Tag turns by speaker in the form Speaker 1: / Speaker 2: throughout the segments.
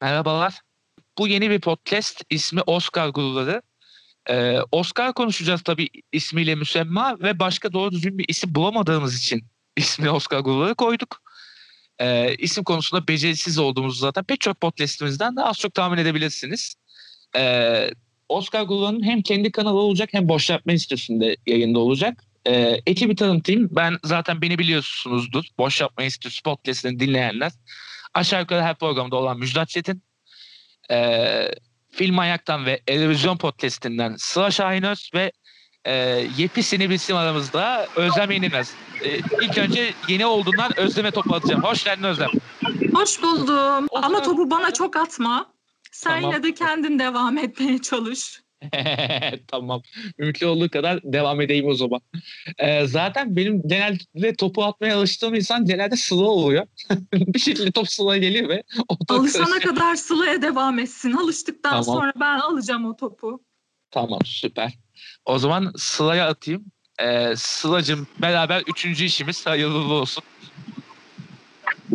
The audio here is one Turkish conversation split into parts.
Speaker 1: Merhabalar. Bu yeni bir podcast. İsmi Oscar Gururları. Ee, Oscar konuşacağız tabii ismiyle müsemma ve başka doğru düzgün bir isim bulamadığımız için ismi Oscar Gururları koyduk. Ee, isim konusunda becerisiz olduğumuzu zaten pek çok podcastimizden de az çok tahmin edebilirsiniz. Ee, Oscar Gururları'nın hem kendi kanalı olacak hem Boş Yapma yayında olacak. Ee, ekibi tanıtayım. Ben zaten beni biliyorsunuzdur. Boş Yapma podcastini dinleyenler. Aşağı yukarı her programda olan Müjdat Çetin. Ee, Film Ayak'tan ve Televizyon Podcast'inden Sıla Şahinöz ve e, yepyeni bir isim aramızda Özlem Yenilmez. E, ilk önce yeni olduğundan Özlem'e topu atacağım. Hoş geldin Özlem.
Speaker 2: Hoş buldum. Ama topu bana çok atma. Sen
Speaker 1: Tamam.
Speaker 2: yine de kendin devam etmeye çalış.
Speaker 1: tamam. Mümkün olduğu kadar devam edeyim o zaman. Ee, zaten benim genelde topu atmaya alıştığım insan genelde Sıla oluyor. bir şekilde top Sıla'ya geliyor ve o
Speaker 2: Alışana kadar Sıla'ya devam etsin. Alıştıktan
Speaker 1: Tamam.
Speaker 2: sonra ben alacağım o topu.
Speaker 1: Tamam süper. O zaman Sıla'ya atayım. Ee, Sıla'cığım beraber üçüncü işimiz hayırlı olsun.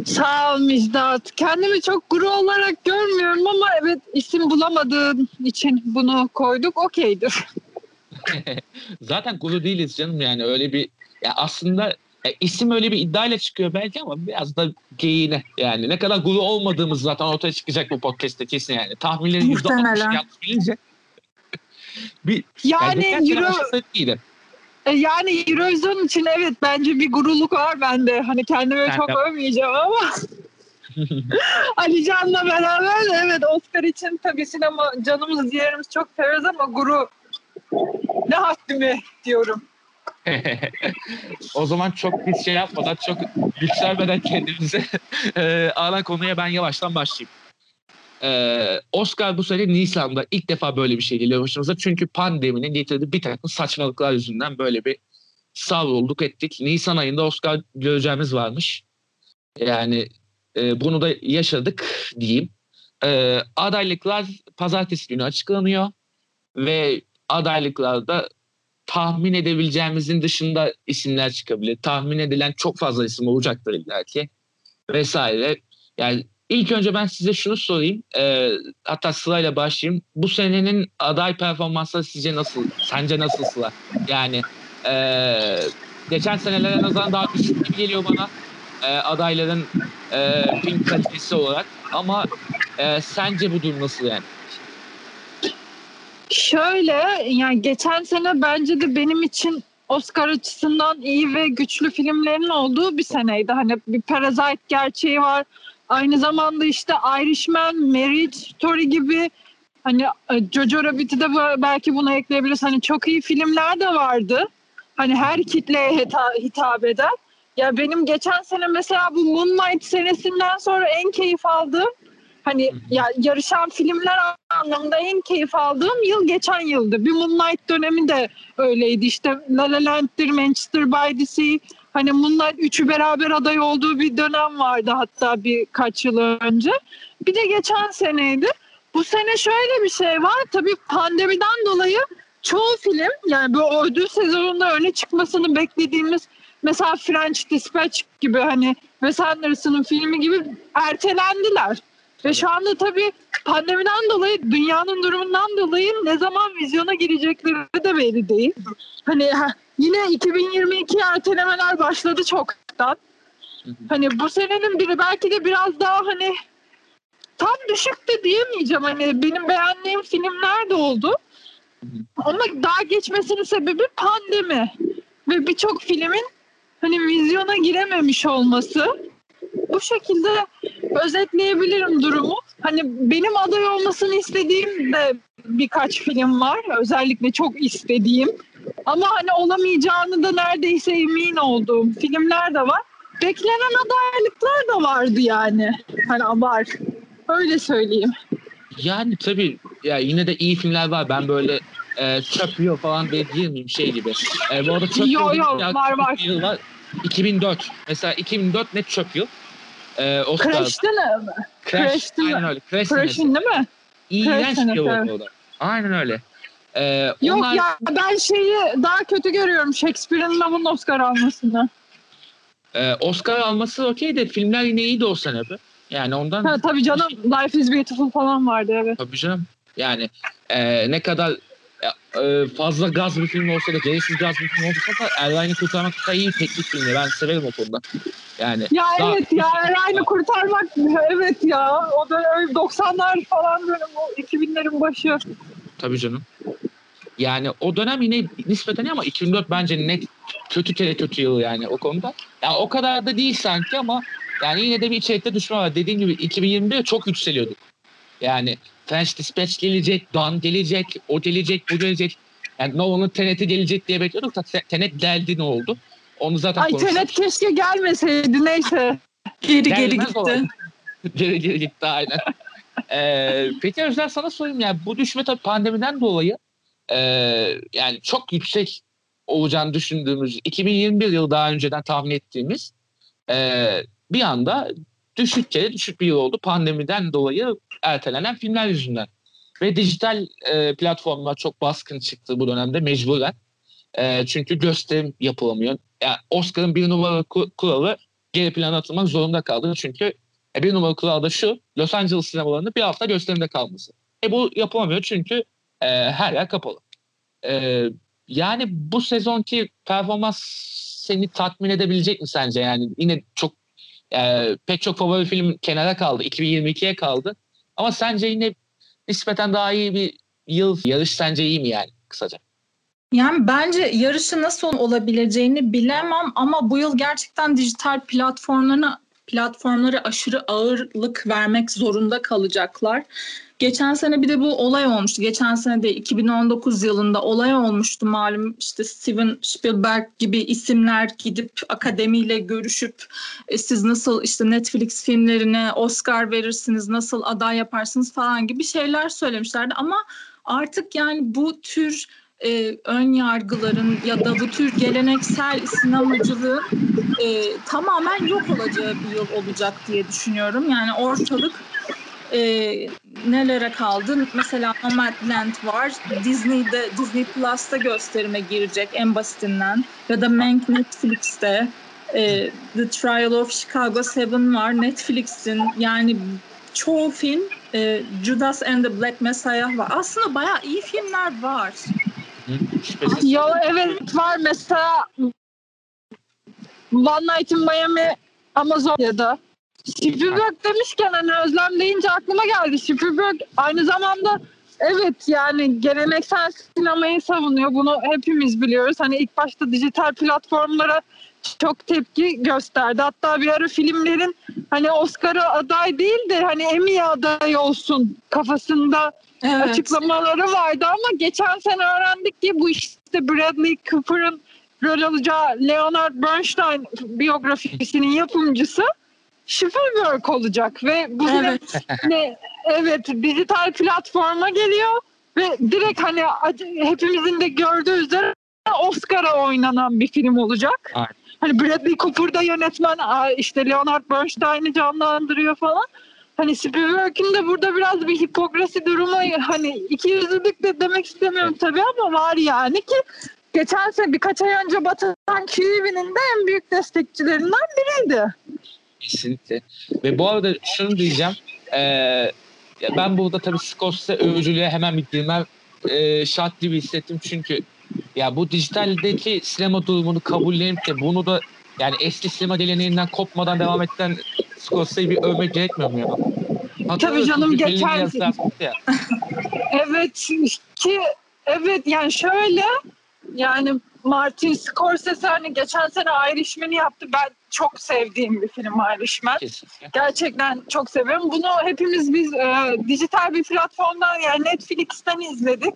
Speaker 3: Sağ ol Müjdat. Kendimi çok guru olarak görmüyorum ama evet isim bulamadığın için bunu koyduk okeydir.
Speaker 1: Zaten guru değiliz canım yani öyle bir ya aslında ya isim öyle bir iddiayla çıkıyor belki ama biraz da geyiğine yani ne kadar guru olmadığımız zaten ortaya çıkacak bu podcast'te kesin yani tahminlerin yüzde altmış
Speaker 2: Muhtemelen.
Speaker 1: yanlış bilince bir
Speaker 3: Yani
Speaker 1: sene
Speaker 3: Euro, e, yani Eurovision için evet bence bir guruluk var bende. Hani kendimi
Speaker 1: Ben
Speaker 3: çok
Speaker 1: de-
Speaker 3: övmeyeceğim ama Ali Can'la beraber de evet Oscar için tabii sinema canımız ciğerimiz çok severiz ama guru ne haddimi diyorum.
Speaker 1: o zaman çok bir şey yapmadan çok yükselmeden kendimize e, alan konuya ben yavaştan başlayayım. Ee, Oscar bu sene Nisan'da ilk defa böyle bir şey geliyor başımıza. Çünkü pandeminin getirdiği bir takım saçmalıklar yüzünden böyle bir savrulduk ettik. Nisan ayında Oscar göreceğimiz varmış. Yani e, bunu da yaşadık diyeyim. Ee, adaylıklar pazartesi günü açıklanıyor ve adaylıklarda tahmin edebileceğimizin dışında isimler çıkabilir. Tahmin edilen çok fazla isim olacaktır illa ki. Vesaire. Yani ilk önce ben size şunu sorayım. Ee, hatta sırayla başlayayım. Bu senenin aday performansları sizce nasıl? Sence nasıl Sıla? Yani ee, geçen senelere nazaran daha düşük gibi geliyor bana. Ee, adayların ee, film kalitesi olarak. Ama ee, sence bu durum nasıl yani?
Speaker 3: Şöyle yani geçen sene bence de benim için Oscar açısından iyi ve güçlü filmlerin olduğu bir seneydi. Hani bir Parasite gerçeği var. Aynı zamanda işte Irishman, Marriage Story gibi hani e, Jojo Rabbit'i de belki buna ekleyebiliriz. Hani çok iyi filmler de vardı. Hani her kitleye hita- hitap eden. Ya benim geçen sene mesela bu Moonlight senesinden sonra en keyif aldığım hani ya yarışan filmler anlamında en keyif aldığım yıl geçen yıldı. Bir Moonlight dönemi de öyleydi. İşte La La Land'dir, Manchester by the Sea. Hani Moonlight üçü beraber aday olduğu bir dönem vardı hatta birkaç yıl önce. Bir de geçen seneydi. Bu sene şöyle bir şey var. Tabii pandemiden dolayı çoğu film yani bu ödül sezonunda öne çıkmasını beklediğimiz mesela French Dispatch gibi hani Wes Anderson'ın filmi gibi ertelendiler. Ve şu anda tabii pandemiden dolayı dünyanın durumundan dolayı ne zaman vizyona girecekleri de belli değil. Hani ha, yine 2022 ertelemeler başladı çoktan. Hani bu senenin biri belki de biraz daha hani tam düşük de diyemeyeceğim. Hani benim beğendiğim filmler de oldu. Ama daha geçmesinin sebebi pandemi. Ve birçok filmin hani vizyona girememiş olması. Bu şekilde özetleyebilirim durumu. Hani benim aday olmasını istediğim de birkaç film var. Özellikle çok istediğim. Ama hani olamayacağını da neredeyse emin olduğum filmler de var. Beklenen adaylıklar da vardı yani. Hani var. Öyle söyleyeyim.
Speaker 1: Yani tabii ya yine de iyi filmler var. Ben böyle e, çöp yiyor falan diye diyemeyim şey gibi. E, bu arada çöp
Speaker 3: Yo,
Speaker 1: yıl
Speaker 3: yo,
Speaker 1: ya,
Speaker 3: var, var.
Speaker 1: Yıl var. 2004. Mesela 2004 net çöp yıl. E, Oscar.
Speaker 3: Crash'te ne?
Speaker 1: Crash.
Speaker 3: Mi?
Speaker 1: Aynen öyle. Crash.
Speaker 3: Crash'in değil mi?
Speaker 1: İğrenç
Speaker 3: Crash
Speaker 1: bir oldu o da. Aynen öyle. E,
Speaker 3: Yok
Speaker 1: onlar-
Speaker 3: ya ben şeyi daha kötü görüyorum. Shakespeare'in Love'ın Oscar almasını.
Speaker 1: e, Oscar alması okey de filmler yine iyiydi o sene be. Yani ondan
Speaker 3: Ha, tabii canım Life is Beautiful falan vardı evet.
Speaker 1: tabii canım. Yani e, ne kadar e, fazla gaz bir film olsa da gereksiz gaz bir film olsa da Erline'i kurtarmak da iyi teknik filmi. Ben severim o konuda. Yani
Speaker 3: Ya
Speaker 1: Daha-
Speaker 3: evet ya Ryan'ı kurtarmak evet ya o da öyle 90'lar falan böyle o 2000'lerin başı.
Speaker 1: Tabii canım. Yani o dönem yine nispeten iyi ama 2004 bence net kötü kere kötü yıl yani o konuda. Ya o kadar da değil sanki ama yani yine de bir içerikte düşme var. Dediğim gibi 2021'de çok yükseliyorduk. Yani French Dispatch gelecek, Dan gelecek, o gelecek, bu gelecek. Yani Nolan'ın Tenet'i gelecek diye bekliyorduk da Tenet geldi ne oldu? Onu zaten
Speaker 3: Ay
Speaker 1: konuştuk.
Speaker 3: Tenet keşke gelmeseydi neyse.
Speaker 2: Geri geri
Speaker 1: Gelmez
Speaker 2: gitti.
Speaker 1: olan. geri geri gitti aynen. Ee, peki Özler sana sorayım yani bu düşme tabii pandemiden dolayı e, yani çok yüksek olacağını düşündüğümüz 2021 yıl daha önceden tahmin ettiğimiz e, bir anda düşük kere düşük bir yıl oldu pandemiden dolayı ertelenen filmler yüzünden. Ve dijital e, platformlar çok baskın çıktı bu dönemde mecburen. E, çünkü gösterim yapılamıyor. Yani Oscar'ın bir numaralı ku- kuralı geri plana atılmak zorunda kaldı. Çünkü e, bir numaralı kural da şu Los Angeles sinemalarında bir hafta gösterimde kalması. E bu yapılamıyor çünkü e, her yer kapalı. E, yani bu sezonki performans seni tatmin edebilecek mi sence? Yani yine çok e, pek çok favori film kenara kaldı. 2022'ye kaldı. Ama sence yine nispeten daha iyi bir yıl yarış sence iyi mi yani kısaca?
Speaker 2: Yani bence yarışı nasıl olabileceğini bilemem ama bu yıl gerçekten dijital platformlarına platformlara aşırı ağırlık vermek zorunda kalacaklar. Geçen sene bir de bu olay olmuştu. Geçen sene de 2019 yılında olay olmuştu malum işte Steven Spielberg gibi isimler gidip akademiyle görüşüp e, siz nasıl işte Netflix filmlerine Oscar verirsiniz, nasıl aday yaparsınız falan gibi şeyler söylemişlerdi ama artık yani bu tür e, ön yargıların ya da bu tür geleneksel sinemacılığın e, tamamen yok olacağı bir yıl olacak diye düşünüyorum. Yani ortalık e, nelere kaldı? Mesela Nomadland var. Disney'de, Disney Plus'ta gösterime girecek en basitinden. Ya da Mank Netflix'te. E, The Trial of Chicago 7 var. Netflix'in yani çoğu film e, Judas and the Black Messiah var. Aslında bayağı iyi filmler var.
Speaker 1: Şüphesiz.
Speaker 3: Ya evet var mesela One Night in Miami Amazonya'da. Spielberg demişken hani Özlem deyince aklıma geldi. Spielberg aynı zamanda evet yani geleneksel sinemayı savunuyor. Bunu hepimiz biliyoruz. Hani ilk başta dijital platformlara çok tepki gösterdi. Hatta bir ara filmlerin hani Oscar'a aday değil de hani Emmy'ye aday olsun kafasında
Speaker 2: Evet.
Speaker 3: açıklamaları vardı ama geçen sene öğrendik ki bu işte Bradley Cooper'ın rol alacağı Leonard Bernstein biyografisinin yapımcısı Spielberg olacak ve bu
Speaker 2: Evet.
Speaker 3: ne evet dijital platforma geliyor ve direkt hani hepimizin de gördüğü üzere Oscar'a oynanan bir film olacak.
Speaker 1: Aynen.
Speaker 3: Hani Bradley Cooper da yönetmen işte Leonard Bernstein'i canlandırıyor falan. Hani Spielberg'in de burada biraz bir hipokrasi durumu hani iki yüzlülük de demek istemiyorum tabii ama var yani ki geçen sene birkaç ay önce Batı'dan QEV'nin de en büyük destekçilerinden biriydi.
Speaker 1: Kesinlikle. Ve bu arada şunu diyeceğim. Ee, ben burada tabii Scorsese övücülüğe hemen bir girmem e, şart gibi hissettim. Çünkü ya bu dijitaldeki sinema durumunu kabullenip de bunu da yani eski sinema geleneğinden kopmadan devam eden Scorsese'yi bir övmek gerekmiyor mu ya? Hatırlıyorsunuz,
Speaker 3: canım,
Speaker 1: ya.
Speaker 3: Evet ki evet yani şöyle yani Martin Scorsese hani geçen sene Irishman'i yaptı. Ben çok sevdiğim bir film Irishman.
Speaker 1: Kesinlikle.
Speaker 3: Gerçekten çok seviyorum. Bunu hepimiz biz e, dijital bir platformdan yani Netflix'ten izledik.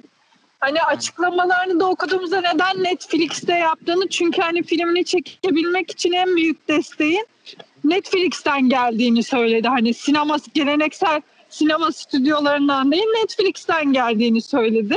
Speaker 3: Hani açıklamalarını da okuduğumuzda neden Netflix'te yaptığını çünkü hani filmini çekebilmek için en büyük desteğin Netflix'ten geldiğini söyledi. Hani sinema geleneksel sinema stüdyolarından değil Netflix'ten geldiğini söyledi.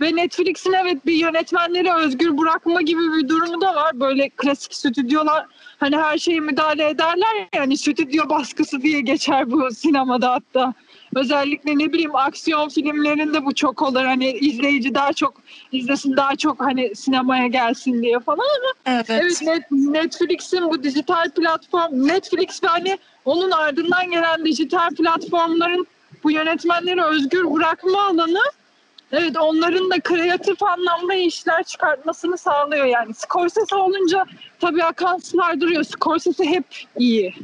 Speaker 3: Ve Netflix'in evet bir yönetmenleri özgür bırakma gibi bir durumu da var. Böyle klasik stüdyolar hani her şeye müdahale ederler ya hani stüdyo baskısı diye geçer bu sinemada hatta. Özellikle ne bileyim aksiyon filmlerinde bu çok olur. Hani izleyici daha çok izlesin daha çok hani sinemaya gelsin diye falan ama
Speaker 2: Evet.
Speaker 3: evet Net, Netflix'in bu dijital platform Netflix ve hani onun ardından gelen dijital platformların bu yönetmenleri özgür bırakma alanı evet onların da kreatif anlamda işler çıkartmasını sağlıyor yani. Scorsese olunca tabii akan sular duruyor. Scorsese hep iyi.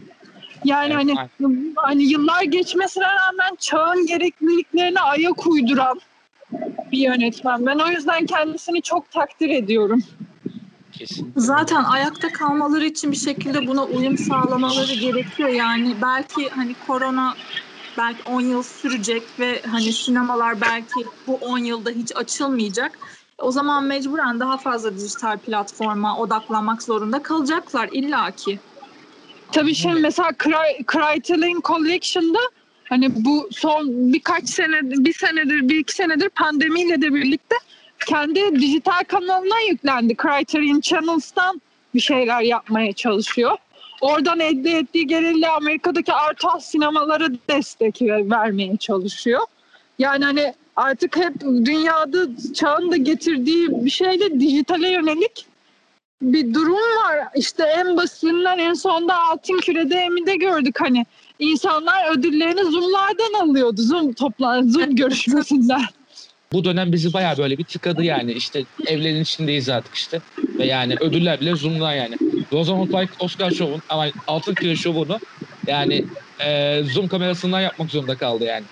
Speaker 3: Yani
Speaker 1: Evet,
Speaker 3: hani hani yıllar geçmesine rağmen çağın gerekliliklerine ayak uyduran bir yönetmen. Ben o yüzden kendisini çok takdir ediyorum.
Speaker 1: Kesin.
Speaker 2: Zaten ayakta kalmaları için bir şekilde buna uyum sağlamaları gerekiyor. Yani belki hani korona belki 10 yıl sürecek ve hani sinemalar belki bu 10 yılda hiç açılmayacak. O zaman mecburen daha fazla dijital platforma odaklanmak zorunda kalacaklar illaki.
Speaker 3: Tabii şimdi mesela Criterion Collection'da hani bu son birkaç sene, bir senedir, bir iki senedir pandemiyle de birlikte kendi dijital kanalına yüklendi. Criterion Channels'tan bir şeyler yapmaya çalışıyor. Oradan elde ettiği gelirle Amerika'daki arthouse sinemalara destek ver- vermeye çalışıyor. Yani hani artık hep dünyada çağın da getirdiği bir şeyle dijitale yönelik bir durum var. İşte en basitinden en sonda Altın Küre'de Emi'de gördük hani insanlar ödüllerini Zoom'lardan alıyordu. Zoom toplan Zoom görüşmesinden.
Speaker 1: Bu dönem bizi bayağı böyle bir tıkadı yani. İşte evlerin içindeyiz artık işte. Ve yani ödüller bile Zoom'dan yani. Rosamund Pike Oscar şovun ama Altın Küre şovunu yani e, Zoom kamerasından yapmak zorunda kaldı yani.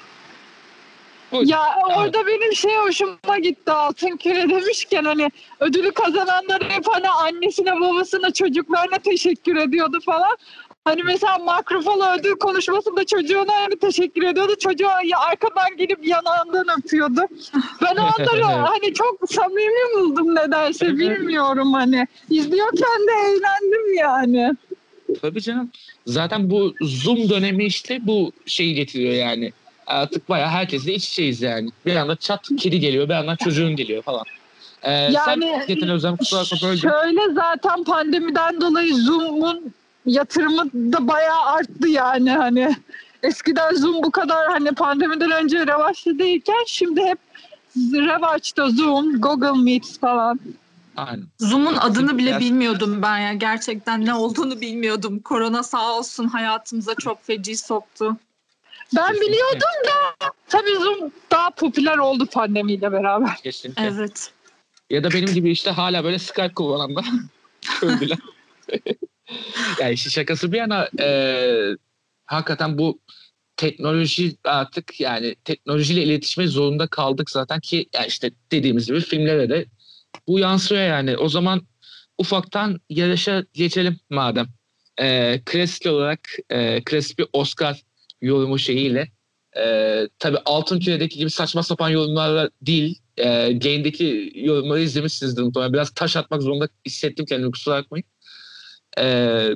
Speaker 1: Bu,
Speaker 3: Ya orada benim şey hoşuma gitti Altın Küre demişken hani ödülü kazananlar hep hani annesine babasına çocuklarına teşekkür ediyordu falan. Hani mesela Makrofalo ödül konuşmasında çocuğuna hani teşekkür ediyordu. Çocuğu ya arkadan gelip yanağından öpüyordu. Ben o anları hani çok samimi buldum nedense bilmiyorum hani. İzliyorken de eğlendim yani.
Speaker 1: Tabii canım. Zaten bu Zoom dönemi işte bu şeyi getiriyor yani. Artık bayağı herkesle iç içeyiz yani. Bir anda çat kedi geliyor, bir yandan çocuğun geliyor falan. Ee,
Speaker 3: Yani-
Speaker 1: sen Yetin Özlem kusura bakma böldüm.
Speaker 3: Şöyle zaten pandemiden dolayı Zoom'un yatırımı da bayağı arttı yani hani. Eskiden Zoom bu kadar hani pandemiden önce revaçta değilken şimdi hep revaçta Zoom, Google Meet falan.
Speaker 1: Aynen.
Speaker 2: Zoom'un adını bile bilmiyordum ben ya. Gerçekten ne olduğunu bilmiyordum. Korona sağ olsun hayatımıza çok feci soktu.
Speaker 3: Ben
Speaker 1: Kesinlikle.
Speaker 3: biliyordum da tabii Zoom daha popüler oldu pandemiyle beraber.
Speaker 1: Kesinlikle.
Speaker 2: Evet.
Speaker 1: Ya da benim gibi işte hala böyle Skype kullananlar öldüler. yani işin şakası bir yana e, hakikaten bu teknoloji artık yani teknolojiyle iletişime zorunda kaldık zaten ki yani işte dediğimiz gibi filmlere de bu yansıyor yani. O zaman ufaktan yarışa geçelim madem. E, klasik olarak e, klasik bir Oscar yorumu şeyiyle e, tabii Altın Küre'deki gibi saçma sapan yorumlarla değil e, Gain'deki yorumları izlemişsinizdir muhtemelen. Biraz taş atmak zorunda hissettim kendimi kusura bakmayın. E,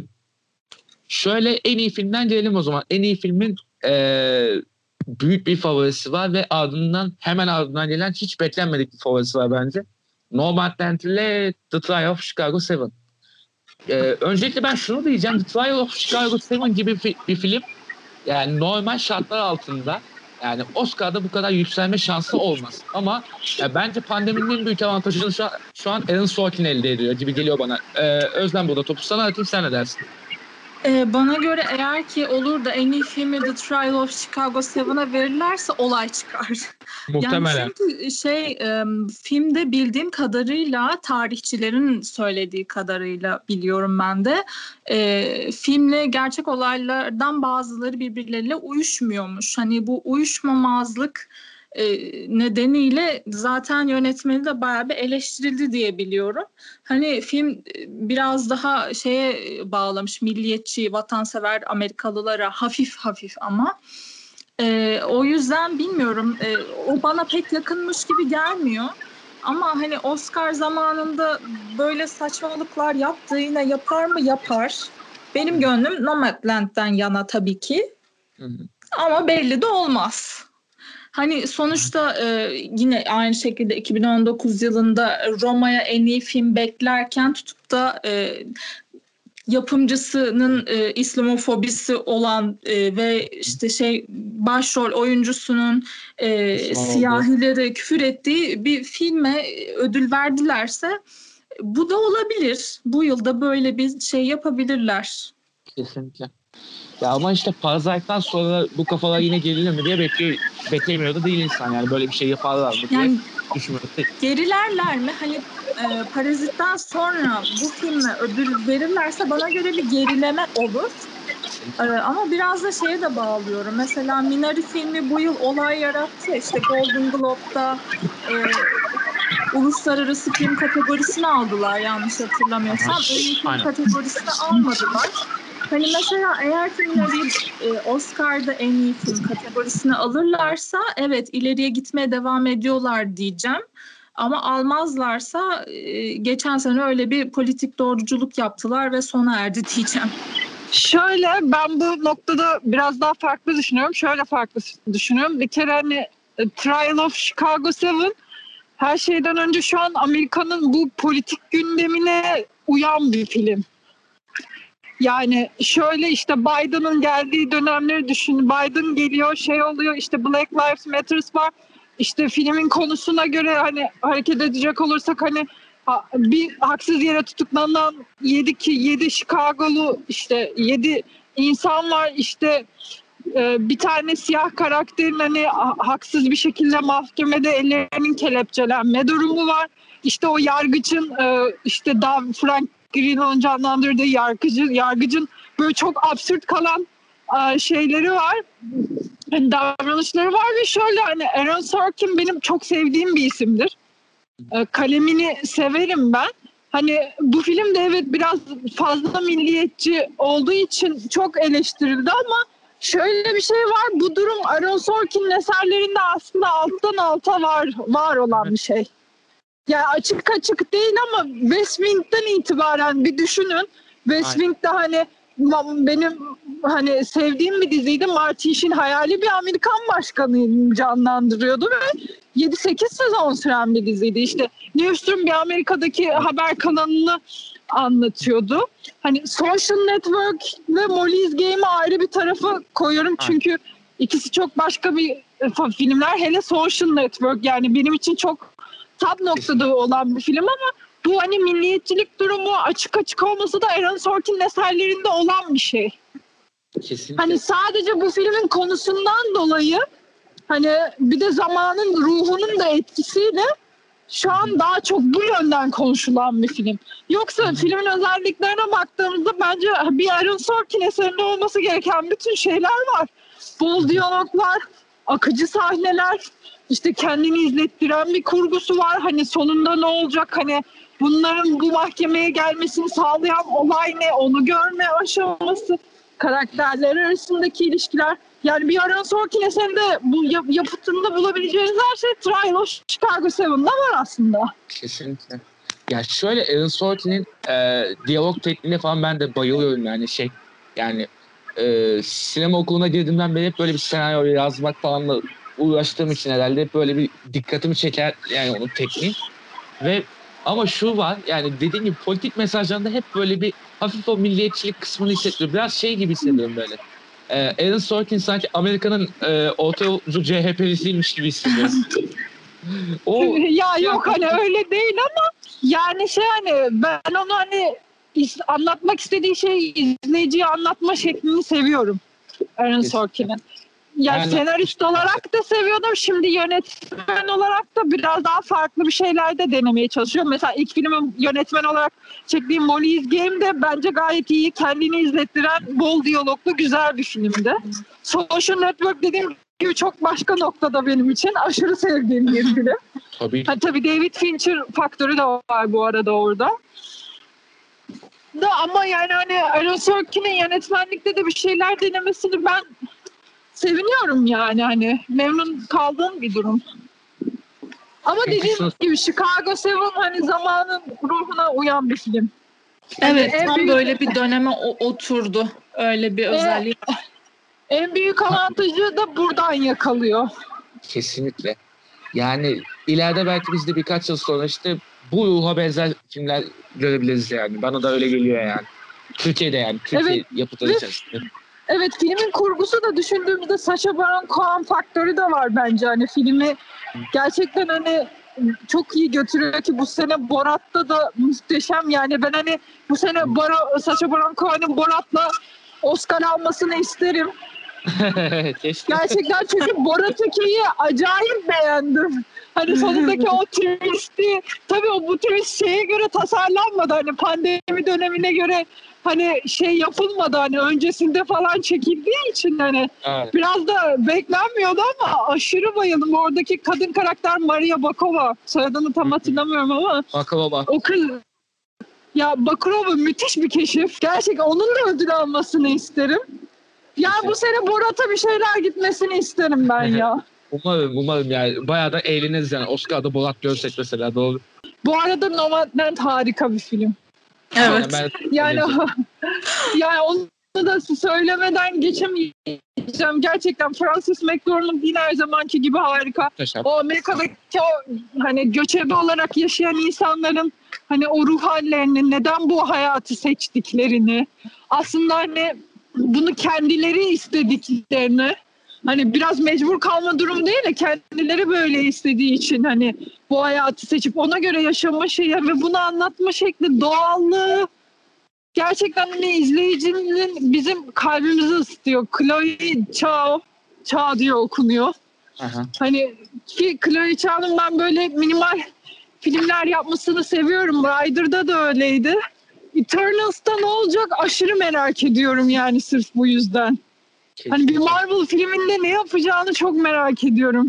Speaker 1: şöyle en iyi filmden gelelim o zaman. En iyi filmin e, büyük bir favorisi var ve ardından hemen ardından gelen hiç beklenmedik bir favorisi var bence. Nomadland ile The Trial of Chicago 7. E, öncelikle ben şunu diyeceğim. The Trial of Chicago 7 gibi fi- bir film yani normal şartlar altında yani Oscar'da bu kadar yükselme şansı olmaz. Ama ya bence pandeminin en büyük avantajını şu an, şu an Aaron Sorkin elde ediyor gibi geliyor bana. Ee, Özlem burada topu sana atayım sen ne dersin?
Speaker 2: Ee, bana göre eğer ki olur da en iyi filmi The Trial of Chicago 7'a verirlerse olay çıkar.
Speaker 1: Muhtemelen.
Speaker 2: Yani çünkü şey e, filmde bildiğim kadarıyla tarihçilerin söylediği kadarıyla biliyorum ben de e, filmle gerçek olaylardan bazıları birbirleriyle uyuşmuyormuş. Hani bu uyuşmamazlık e, nedeniyle zaten yönetmeni de bayağı bir eleştirildi diye biliyorum. Hani film e, biraz daha şeye bağlamış milliyetçi, vatansever Amerikalılara hafif hafif ama. Ee, o yüzden bilmiyorum. Ee, o bana pek yakınmış gibi gelmiyor. Ama hani Oscar zamanında böyle saçmalıklar yaptı yine yapar mı yapar. Benim gönlüm Nomadland'den yana tabii ki.
Speaker 1: Hı hı.
Speaker 2: Ama belli de olmaz. Hani sonuçta e, yine aynı şekilde 2019 yılında Roma'ya en iyi film beklerken tutup da e, yapımcısının e, İslamofobisi olan e, ve işte şey başrol oyuncusunun e, siyahilere küfür ettiği bir filme ödül verdilerse bu da olabilir. Bu yılda böyle bir şey yapabilirler.
Speaker 1: Kesinlikle. Ya ama işte Parasite'dan sonra bu kafalar yine gelir mi diye bekliyor, beklemiyor da değil insan yani böyle bir şey yaparlar mı diye
Speaker 2: Yani
Speaker 1: düşünmüyor. değil.
Speaker 2: gerilerler mi? Hani e, Parazit'ten sonra bu filme ödül verirlerse bana göre bir gerileme olur. E, ama biraz da şeye de bağlıyorum. Mesela Minari filmi bu yıl olay yarattı. ya, İşte Golden Globe'da e, uluslararası film kategorisini aldılar yanlış hatırlamıyorsam. En iyi film kategorisini almadılar. Hani mesela eğer filmleri e, Oscar'da en iyi film kategorisini alırlarsa evet ileriye gitmeye devam ediyorlar diyeceğim. Ama almazlarsa e, geçen sene öyle bir politik doğruculuk yaptılar ve sona erdi diyeceğim.
Speaker 3: Şöyle ben bu noktada biraz daha farklı düşünüyorum. Şöyle farklı düşünüyorum. Bir kere hani e, Trial of Chicago 7 her şeyden önce şu an Amerika'nın bu politik gündemine uyan bir film. Yani şöyle işte Biden'ın geldiği dönemleri düşün. Biden geliyor şey oluyor işte Black Lives Matters var. İşte filmin konusuna göre hani hareket edecek olursak hani ha- bir haksız yere tutuklanan 7 ki 7 Chicago'lu işte 7 insan var işte e, bir tane siyah karakterin hani ha- haksız bir şekilde mahkemede ellerinin kelepçelenme durumu var. İşte o yargıcın e, işte Frank Grillo'nun canlandırdığı yargıcı, yargıcın böyle çok absürt kalan e, şeyleri var. Hani davranışları var ve şöyle hani Aaron Sorkin benim çok sevdiğim bir isimdir. E, kalemini severim ben. Hani bu film de evet biraz fazla milliyetçi olduğu için çok eleştirildi ama şöyle bir şey var. Bu durum Aaron Sorkin'in eserlerinde aslında alttan alta var var olan bir şey. Yani açık açık değil ama West Wing'den itibaren bir düşünün. West
Speaker 1: Aynen.
Speaker 3: Wing'de hani benim hani sevdiğim bir diziydi. Martin Sheen hayali bir Amerikan başkanı canlandırıyordu ve 7-8 sezon süren bir diziydi. İşte Newsroom bir Amerika'daki haber kanalını anlatıyordu. Hani Social Network ve Molly's Game'i ayrı bir tarafa koyuyorum çünkü ikisi çok başka bir e, filmler. Hele Social Network yani benim için çok tab noktada olan bir film ama bu hani milliyetçilik durumu açık açık olmasa da Aaron Sorkin'in eserlerinde olan bir şey.
Speaker 1: Kesinlikle.
Speaker 3: Hani sadece bu filmin konusundan dolayı hani bir de zamanın ruhunun da etkisiyle şu an daha çok bu yönden konuşulan bir film. Yoksa filmin özelliklerine baktığımızda bence bir Aaron Sorkin eserinde olması gereken bütün şeyler var. Bol diyaloglar, akıcı sahneler, işte kendini izlettiren bir kurgusu var. Hani sonunda ne olacak hani bunların bu mahkemeye gelmesini sağlayan olay ne onu görme aşaması karakterler arasındaki ilişkiler. Yani bir Aaron Sorkin eserinde bu yap- yapıtında bulabileceğiniz her şey Trial of Chicago 7'da var aslında.
Speaker 1: Kesinlikle. Ya şöyle Aaron Sorkin'in e, diyalog tekniğine falan ben de bayılıyorum yani şey yani e, sinema okuluna girdiğimden beri hep böyle bir senaryo yazmak falanla uğraştığım için herhalde hep böyle bir dikkatimi çeker yani onun tekniği ve ama şu var yani dediğim gibi politik mesajlarında hep böyle bir hafif o milliyetçilik kısmını hissettiriyor. Biraz şey gibi hissediyorum böyle. E, Aaron Sorkin sanki Amerika'nın e, orta yolcu CHP'lisiymiş gibi hissediyorum. o
Speaker 3: ya yok hani öyle değil ama yani şey hani ben onu hani anlatmak istediği şeyi izleyiciye anlatma şeklini seviyorum Aaron. Sorkin'in. Yani,
Speaker 1: Yani-
Speaker 3: senarist olarak da seviyordum. Şimdi yönetmen olarak da biraz daha farklı bir şeyler de denemeye çalışıyorum. Mesela ilk filmin yönetmen olarak çektiğim Molly's Game de bence gayet iyi. Kendini izlettiren bol diyaloglu güzel bir filmdi. Social Network dediğim gibi çok başka noktada benim için. Aşırı sevdiğim bir film.
Speaker 1: tabii
Speaker 3: Ha, tabii David Fincher faktörü de var bu arada orada. Da ama yani hani Aaron Sorkin'in yönetmenlikte de bir şeyler denemesini ben seviniyorum yani hani memnun kaldığım bir durum. Ama
Speaker 1: Çünkü
Speaker 3: dediğim
Speaker 1: sos-
Speaker 3: gibi Chicago 7 hani zamanın ruhuna uyan bir film.
Speaker 2: Evet
Speaker 3: en
Speaker 2: tam
Speaker 3: büyük-
Speaker 2: böyle bir döneme o- oturdu. Öyle bir özelliği.
Speaker 3: En büyük avantajı da buradan yakalıyor.
Speaker 1: Kesinlikle. Yani ileride belki biz de birkaç yıl sonra işte bu ruha benzer filmler görebiliriz yani. Bana da öyle geliyor yani. Türkiye'de yani. Türkiye
Speaker 3: Evet.
Speaker 1: yapıtları içerisinde.
Speaker 3: Evet filmin kurgusu da düşündüğümüzde Sacha Baron Cohen faktörü de var bence. Hani filmi gerçekten hani çok iyi götürüyor ki bu sene Borat'ta da muhteşem yani ben hani bu sene Baro, Sacha Baron Cohen'in Borat'la Oscar almasını isterim. Gerçekten çünkü Borat 2'yi acayip beğendim. Hani sonundaki o twist'i tabii o bu twist şeye göre tasarlanmadı. Hani pandemi dönemine göre hani şey yapılmadı hani öncesinde falan çekildiği için hani
Speaker 1: Evet.
Speaker 3: biraz da beklenmiyordu ama aşırı bayıldım. Oradaki kadın karakter Maria Bakova. Soyadını tam hatırlamıyorum ama
Speaker 1: Bakalım bak.
Speaker 3: o kız ya Bakurova müthiş bir keşif. Gerçekten onun da ödül almasını isterim. Ya bu sene Borat'a bir şeyler gitmesini isterim ben ya.
Speaker 1: Umarım umarım yani. Bayağı da eğleniriz yani. Oscar'da Bolat görsek mesela doğru.
Speaker 3: Bu arada Nomadland harika bir film.
Speaker 2: Evet.
Speaker 1: Ben,
Speaker 3: Yani yani onu da söylemeden geçemeyeceğim. Gerçekten Francis McDormand yine her zamanki gibi harika. O Amerika'daki o hani göçebe olarak yaşayan insanların hani o ruh hallerini, neden bu hayatı seçtiklerini, aslında hani bunu kendileri istediklerini, hani biraz mecbur kalma durumu değil de kendileri böyle istediği için hani bu hayatı seçip ona göre yaşama şeyi ve bunu anlatma şekli, doğallığı gerçekten hani izleyicinin bizim kalbimizi ısıtıyor. Chloe Chao, Chao diye okunuyor.
Speaker 1: Aha.
Speaker 3: Hani ki Chloe Zhao'nun ben böyle minimal filmler yapmasını seviyorum. Rider'da da öyleydi. Eternals'ta ne olacak aşırı merak ediyorum yani sırf bu yüzden. Hani bir Marvel filminde ne yapacağını çok merak ediyorum.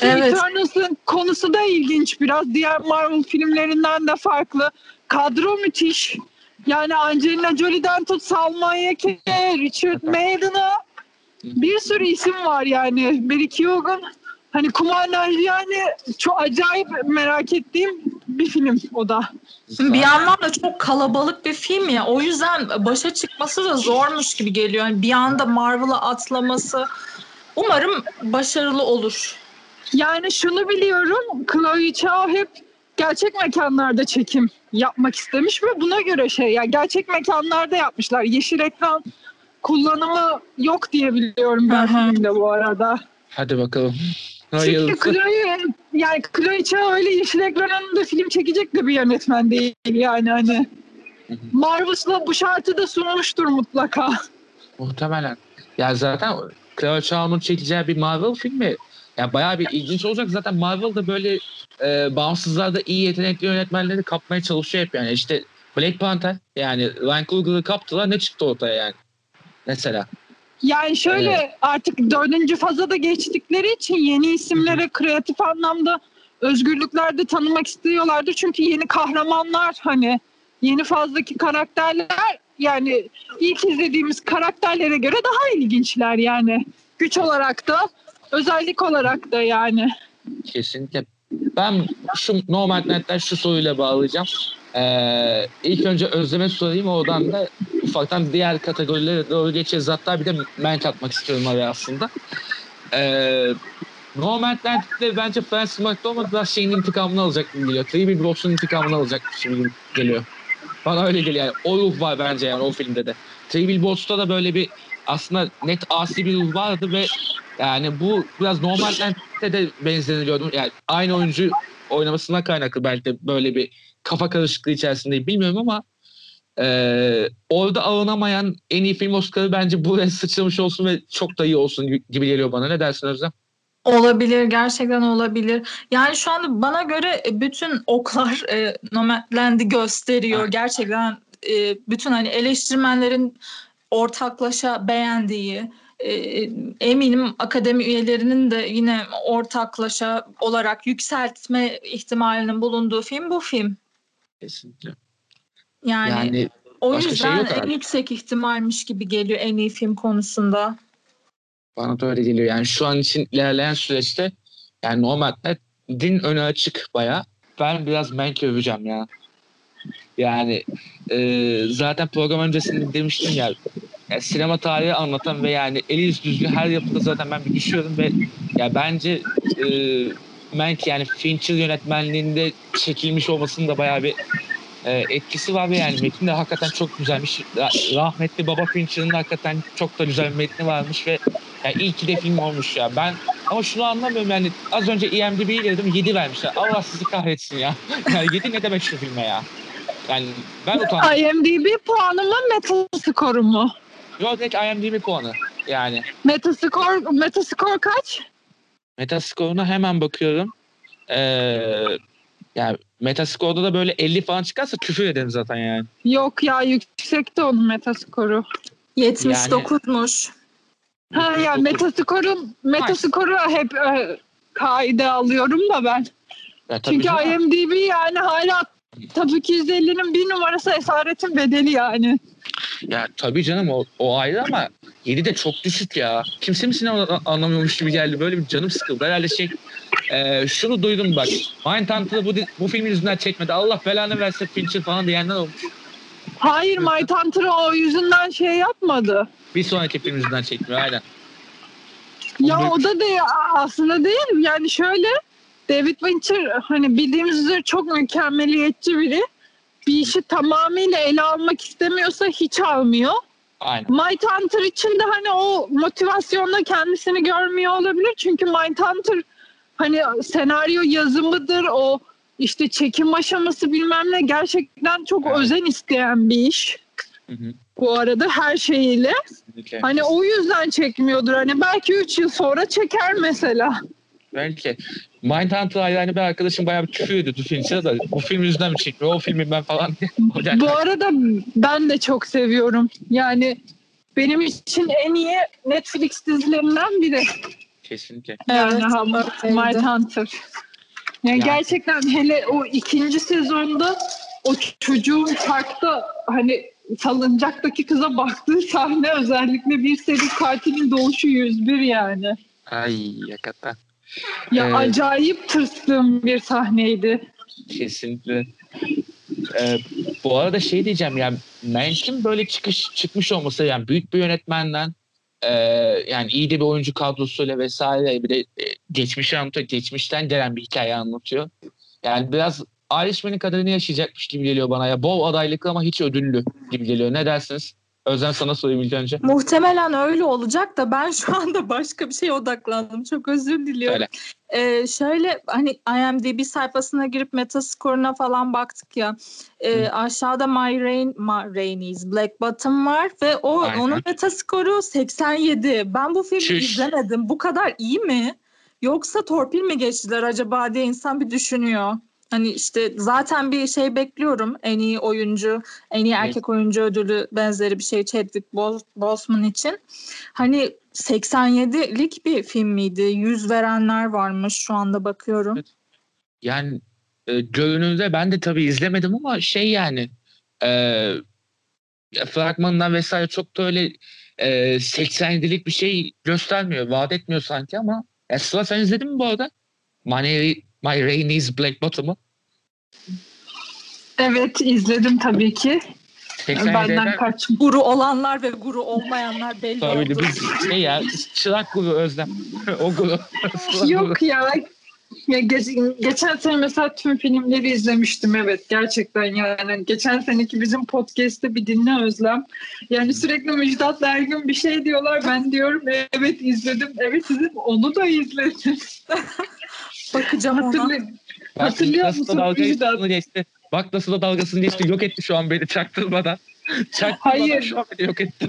Speaker 2: Evet.
Speaker 3: Eternals'ın konusu da ilginç biraz. Diğer Marvel filmlerinden de farklı. Kadro müthiş. Yani Angelina Jolie'den tut Salma Hayek'e, Richard Madden'a bir sürü isim var yani. Barry Keoghan hani Kumail yani çok acayip merak ettiğim bir film o da.
Speaker 2: Şimdi bir yandan da çok kalabalık bir film ya. O yüzden başa çıkması da zormuş gibi geliyor. Yani bir anda Marvel'a atlaması. Umarım başarılı olur.
Speaker 3: Yani şunu biliyorum Chloe Zhao hep gerçek mekanlarda çekim yapmak istemiş ve buna göre şey yani gerçek mekanlarda yapmışlar. Yeşil ekran kullanımı yok diye biliyorum ben
Speaker 2: hı.
Speaker 3: filmde bu arada.
Speaker 1: Hadi bakalım.
Speaker 3: Çünkü
Speaker 1: Hayırlısı.
Speaker 3: Chloe yani Chloe Zhao öyle yeşil ekranında film çekecek de bir yönetmen değil yani hani. Marvel'la bu şartı da sunmuştur mutlaka.
Speaker 1: Muhtemelen. Ya zaten Chloe Zhao'nun çekeceği bir Marvel filmi ya bayağı bir ilginç olacak. Zaten Marvel'da böyle e, bağımsızlarda iyi yetenekli yönetmenleri kapmaya çalışıyor hep yani. İşte Black Panther yani Ryan Coogler'ı kaptılar ne çıktı ortaya yani. Mesela.
Speaker 3: Yani şöyle artık dördüncü faza da geçtikleri için yeni isimlere kreatif anlamda özgürlükler de tanımak istiyorlardır. Çünkü yeni kahramanlar hani yeni fazdaki karakterler yani ilk izlediğimiz karakterlere göre daha ilginçler yani. Güç olarak da özellik olarak da yani.
Speaker 1: Kesinlikle. Ben şu Nomadland'den şu soruyla bağlayacağım. Ee, ilk önce Özlem'e sorayım oradan da ufaktan diğer kategorilere doğru geçeceğiz. Hatta bir de ben katmak istiyorum araya aslında. Ee, Nomadland'de bence Francis McDormand biraz şeyin intikamını alacak gibi geliyor. Three Billboards'un intikamını alacak gibi geliyor. Bana öyle geliyor yani. O ruh var bence yani o filmde de. Three Billboards'ta da böyle bir aslında net asi bir ruh vardı ve yani bu biraz Nomadland'de de benzeriliyordu. Yani aynı oyuncu oynamasına kaynaklı belki de böyle bir kafa karışıklığı içerisinde bilmiyorum ama e, orada alınamayan en iyi film Oscar'ı bence buraya sıçramış olsun ve çok da iyi olsun gibi geliyor bana. Ne dersin Özlem?
Speaker 2: Olabilir, gerçekten olabilir. Yani şu anda bana göre bütün oklar e, Nomadland'i gösteriyor.
Speaker 1: Ha.
Speaker 2: Gerçekten e, bütün hani eleştirmenlerin ortaklaşa beğendiği, e, eminim akademi üyelerinin de yine ortaklaşa olarak yükseltme ihtimalinin bulunduğu film bu film.
Speaker 1: Kesinlikle.
Speaker 2: Yani,
Speaker 1: Yani
Speaker 2: o
Speaker 1: şey
Speaker 2: yüzden
Speaker 1: yok
Speaker 2: en yüksek ihtimalmiş gibi geliyor en iyi film konusunda.
Speaker 1: bana da öyle geliyor. Yani şu an için ilerleyen süreçte yani normalde din önü açık baya. Ben biraz Mank öveceğim ya. Yani e, zaten program öncesinde demiştim ya, ya sinema tarihi anlatan ve yani eli yüz düzgün her yapıda zaten ben bir düşüyorum ve ya bence e, Mank yani Fincher yönetmenliğinde çekilmiş olmasının da bayağı bir e, etkisi var ve yani metin de hakikaten çok güzelmiş. Ra- Rahmetli Baba Fincher'ın da hakikaten çok da güzel bir metni varmış ve yani iyi ki de film olmuş ya. Ben ama şunu anlamıyorum yani az önce IMDb'yi dedim 7 vermişler. Allah sizi kahretsin ya. Yani 7 ne demek şu filme ya? Yani ben utandım.
Speaker 3: IMDb puanı mı Metascore mu?
Speaker 1: Yok direkt IMDb puanı. Yani
Speaker 3: Metascore, Metascore kaç?
Speaker 1: Metascore'una hemen bakıyorum. Ee, yani Metascore'da da böyle 50 falan çıkarsa küfür ederim zaten yani.
Speaker 3: Yok ya yüksekti onun Metascore'u.
Speaker 2: 79'muş.
Speaker 3: Ha ya Metascore'un Metascore'u hep e, kaide alıyorum da ben.
Speaker 1: Ya tabii
Speaker 3: Çünkü
Speaker 1: canım.
Speaker 3: IMDb yani hala Top 250'nin bir numarası esaretin bedeli yani.
Speaker 1: Ya tabii canım o, o ayrı ama 7 de çok düşük ya. Kimse mi sinema anlamıyormuş gibi geldi. Böyle bir canım sıkıldı. Herhalde şey e, şunu duydum bak. Mindhunter'ı bu, bu film yüzünden çekmedi. Allah belanı versin Fincher falan diyenler olmuş.
Speaker 3: Hayır Mindhunter o yüzünden şey yapmadı.
Speaker 1: Bir sonraki film yüzünden çekmiyor aynen.
Speaker 3: Ya o da değil aslında değil. Yani şöyle David Fincher hani bildiğimiz üzere çok mükemmeliyetçi biri. Bir işi tamamıyla ele almak istemiyorsa hiç almıyor.
Speaker 1: Aynen.
Speaker 3: Mindhunter için de hani o motivasyonda kendisini görmüyor olabilir. Çünkü Mindhunter hani senaryo yazımıdır o işte çekim aşaması bilmem ne gerçekten çok
Speaker 1: Evet.
Speaker 3: özen isteyen bir iş.
Speaker 1: Hı hı.
Speaker 3: Bu arada her şeyiyle.
Speaker 1: Kesinlikle.
Speaker 3: Hani o yüzden çekmiyordur. Hani belki 3 yıl sonra çeker mesela.
Speaker 1: Belki. Mindhunter yani bir arkadaşım bayağı bir küfür ediyordu Fincher'a da bu film yüzünden mi çekmiyor? O filmi ben falan diye.
Speaker 3: Bu arada ben de çok seviyorum. Yani benim için en iyi Netflix dizilerinden biri.
Speaker 1: Kesinlikle.
Speaker 3: Yani
Speaker 2: Evet.
Speaker 3: Mindhunter. Yani,
Speaker 1: Yani-
Speaker 3: gerçekten hele o ikinci sezonda o çocuğun parkta hani salıncaktaki kıza baktığı sahne özellikle bir seri katilin doğuşu 101 yani.
Speaker 1: Ay hakikaten.
Speaker 3: Ya
Speaker 1: Evet.
Speaker 3: acayip tırstığım bir sahneydi.
Speaker 1: Kesinlikle. Ee, bu arada şey diyeceğim yani Mank'in böyle çıkış çıkmış olması yani büyük bir yönetmenden e, yani iyi de bir oyuncu kadrosuyla vesaire bir de e, geçmişi anlatıyor. Geçmişten gelen bir hikaye anlatıyor. Yani biraz Irishman'in kaderini yaşayacakmış gibi geliyor bana ya. Bol adaylıklı ama hiç ödüllü gibi geliyor. Ne dersiniz? Özlem sana sorayım ilk önce.
Speaker 2: Muhtemelen öyle olacak da ben şu anda başka bir şeye odaklandım. Çok özür diliyorum. Ee, şöyle hani IMDb sayfasına girip Metascore'una falan baktık ya. Ee, aşağıda My Rain, My Rainies Black Bottom var ve o
Speaker 1: Aynen.
Speaker 2: onun Metascore'u 87. Ben bu filmi
Speaker 1: Çüş.
Speaker 2: izlemedim. Bu kadar iyi mi? Yoksa torpil mi geçtiler acaba diye insan bir düşünüyor. Hani işte zaten bir şey bekliyorum. En iyi oyuncu, en iyi
Speaker 1: Evet.
Speaker 2: erkek oyuncu ödülü benzeri bir şey Chadwick Bos- Boseman için. Hani 87'lik bir film miydi? 100 verenler varmış şu anda bakıyorum.
Speaker 1: Evet. Yani e, görünümde ben de tabii izlemedim ama şey yani e, fragmanından vesaire çok da öyle e, 87'lik bir şey göstermiyor. Vaat etmiyor sanki ama ya Sıla sen izledin mi bu arada? My, My Rainey's Black Bottom'u.
Speaker 3: Evet izledim tabii ki.
Speaker 1: 87'ler
Speaker 3: Benden kaç.
Speaker 2: Guru olanlar ve guru olmayanlar belli
Speaker 1: Tabii
Speaker 2: oldu.
Speaker 1: biz şey ya çırak guru Özlem. o guru.
Speaker 3: Yok ya. Ya geç- geçen sene mesela tüm filmleri izlemiştim evet gerçekten yani geçen seneki bizim podcast'te bir dinle Özlem. Yani sürekli Müjdat Ergün bir şey diyorlar ben diyorum evet izledim evet izledim onu da izledim.
Speaker 2: Bakacağım ona.
Speaker 3: Hatırlı
Speaker 1: Bak
Speaker 3: Hatırlıyor
Speaker 1: nasıl da
Speaker 3: musun
Speaker 1: dalgasını
Speaker 3: Müjdat?
Speaker 1: geçti. Bak nasıl da dalgasını geçti. Yok etti şu an beni çaktırmadan. Çaktırmadan
Speaker 3: Hayır.
Speaker 1: şu an beni yok etti.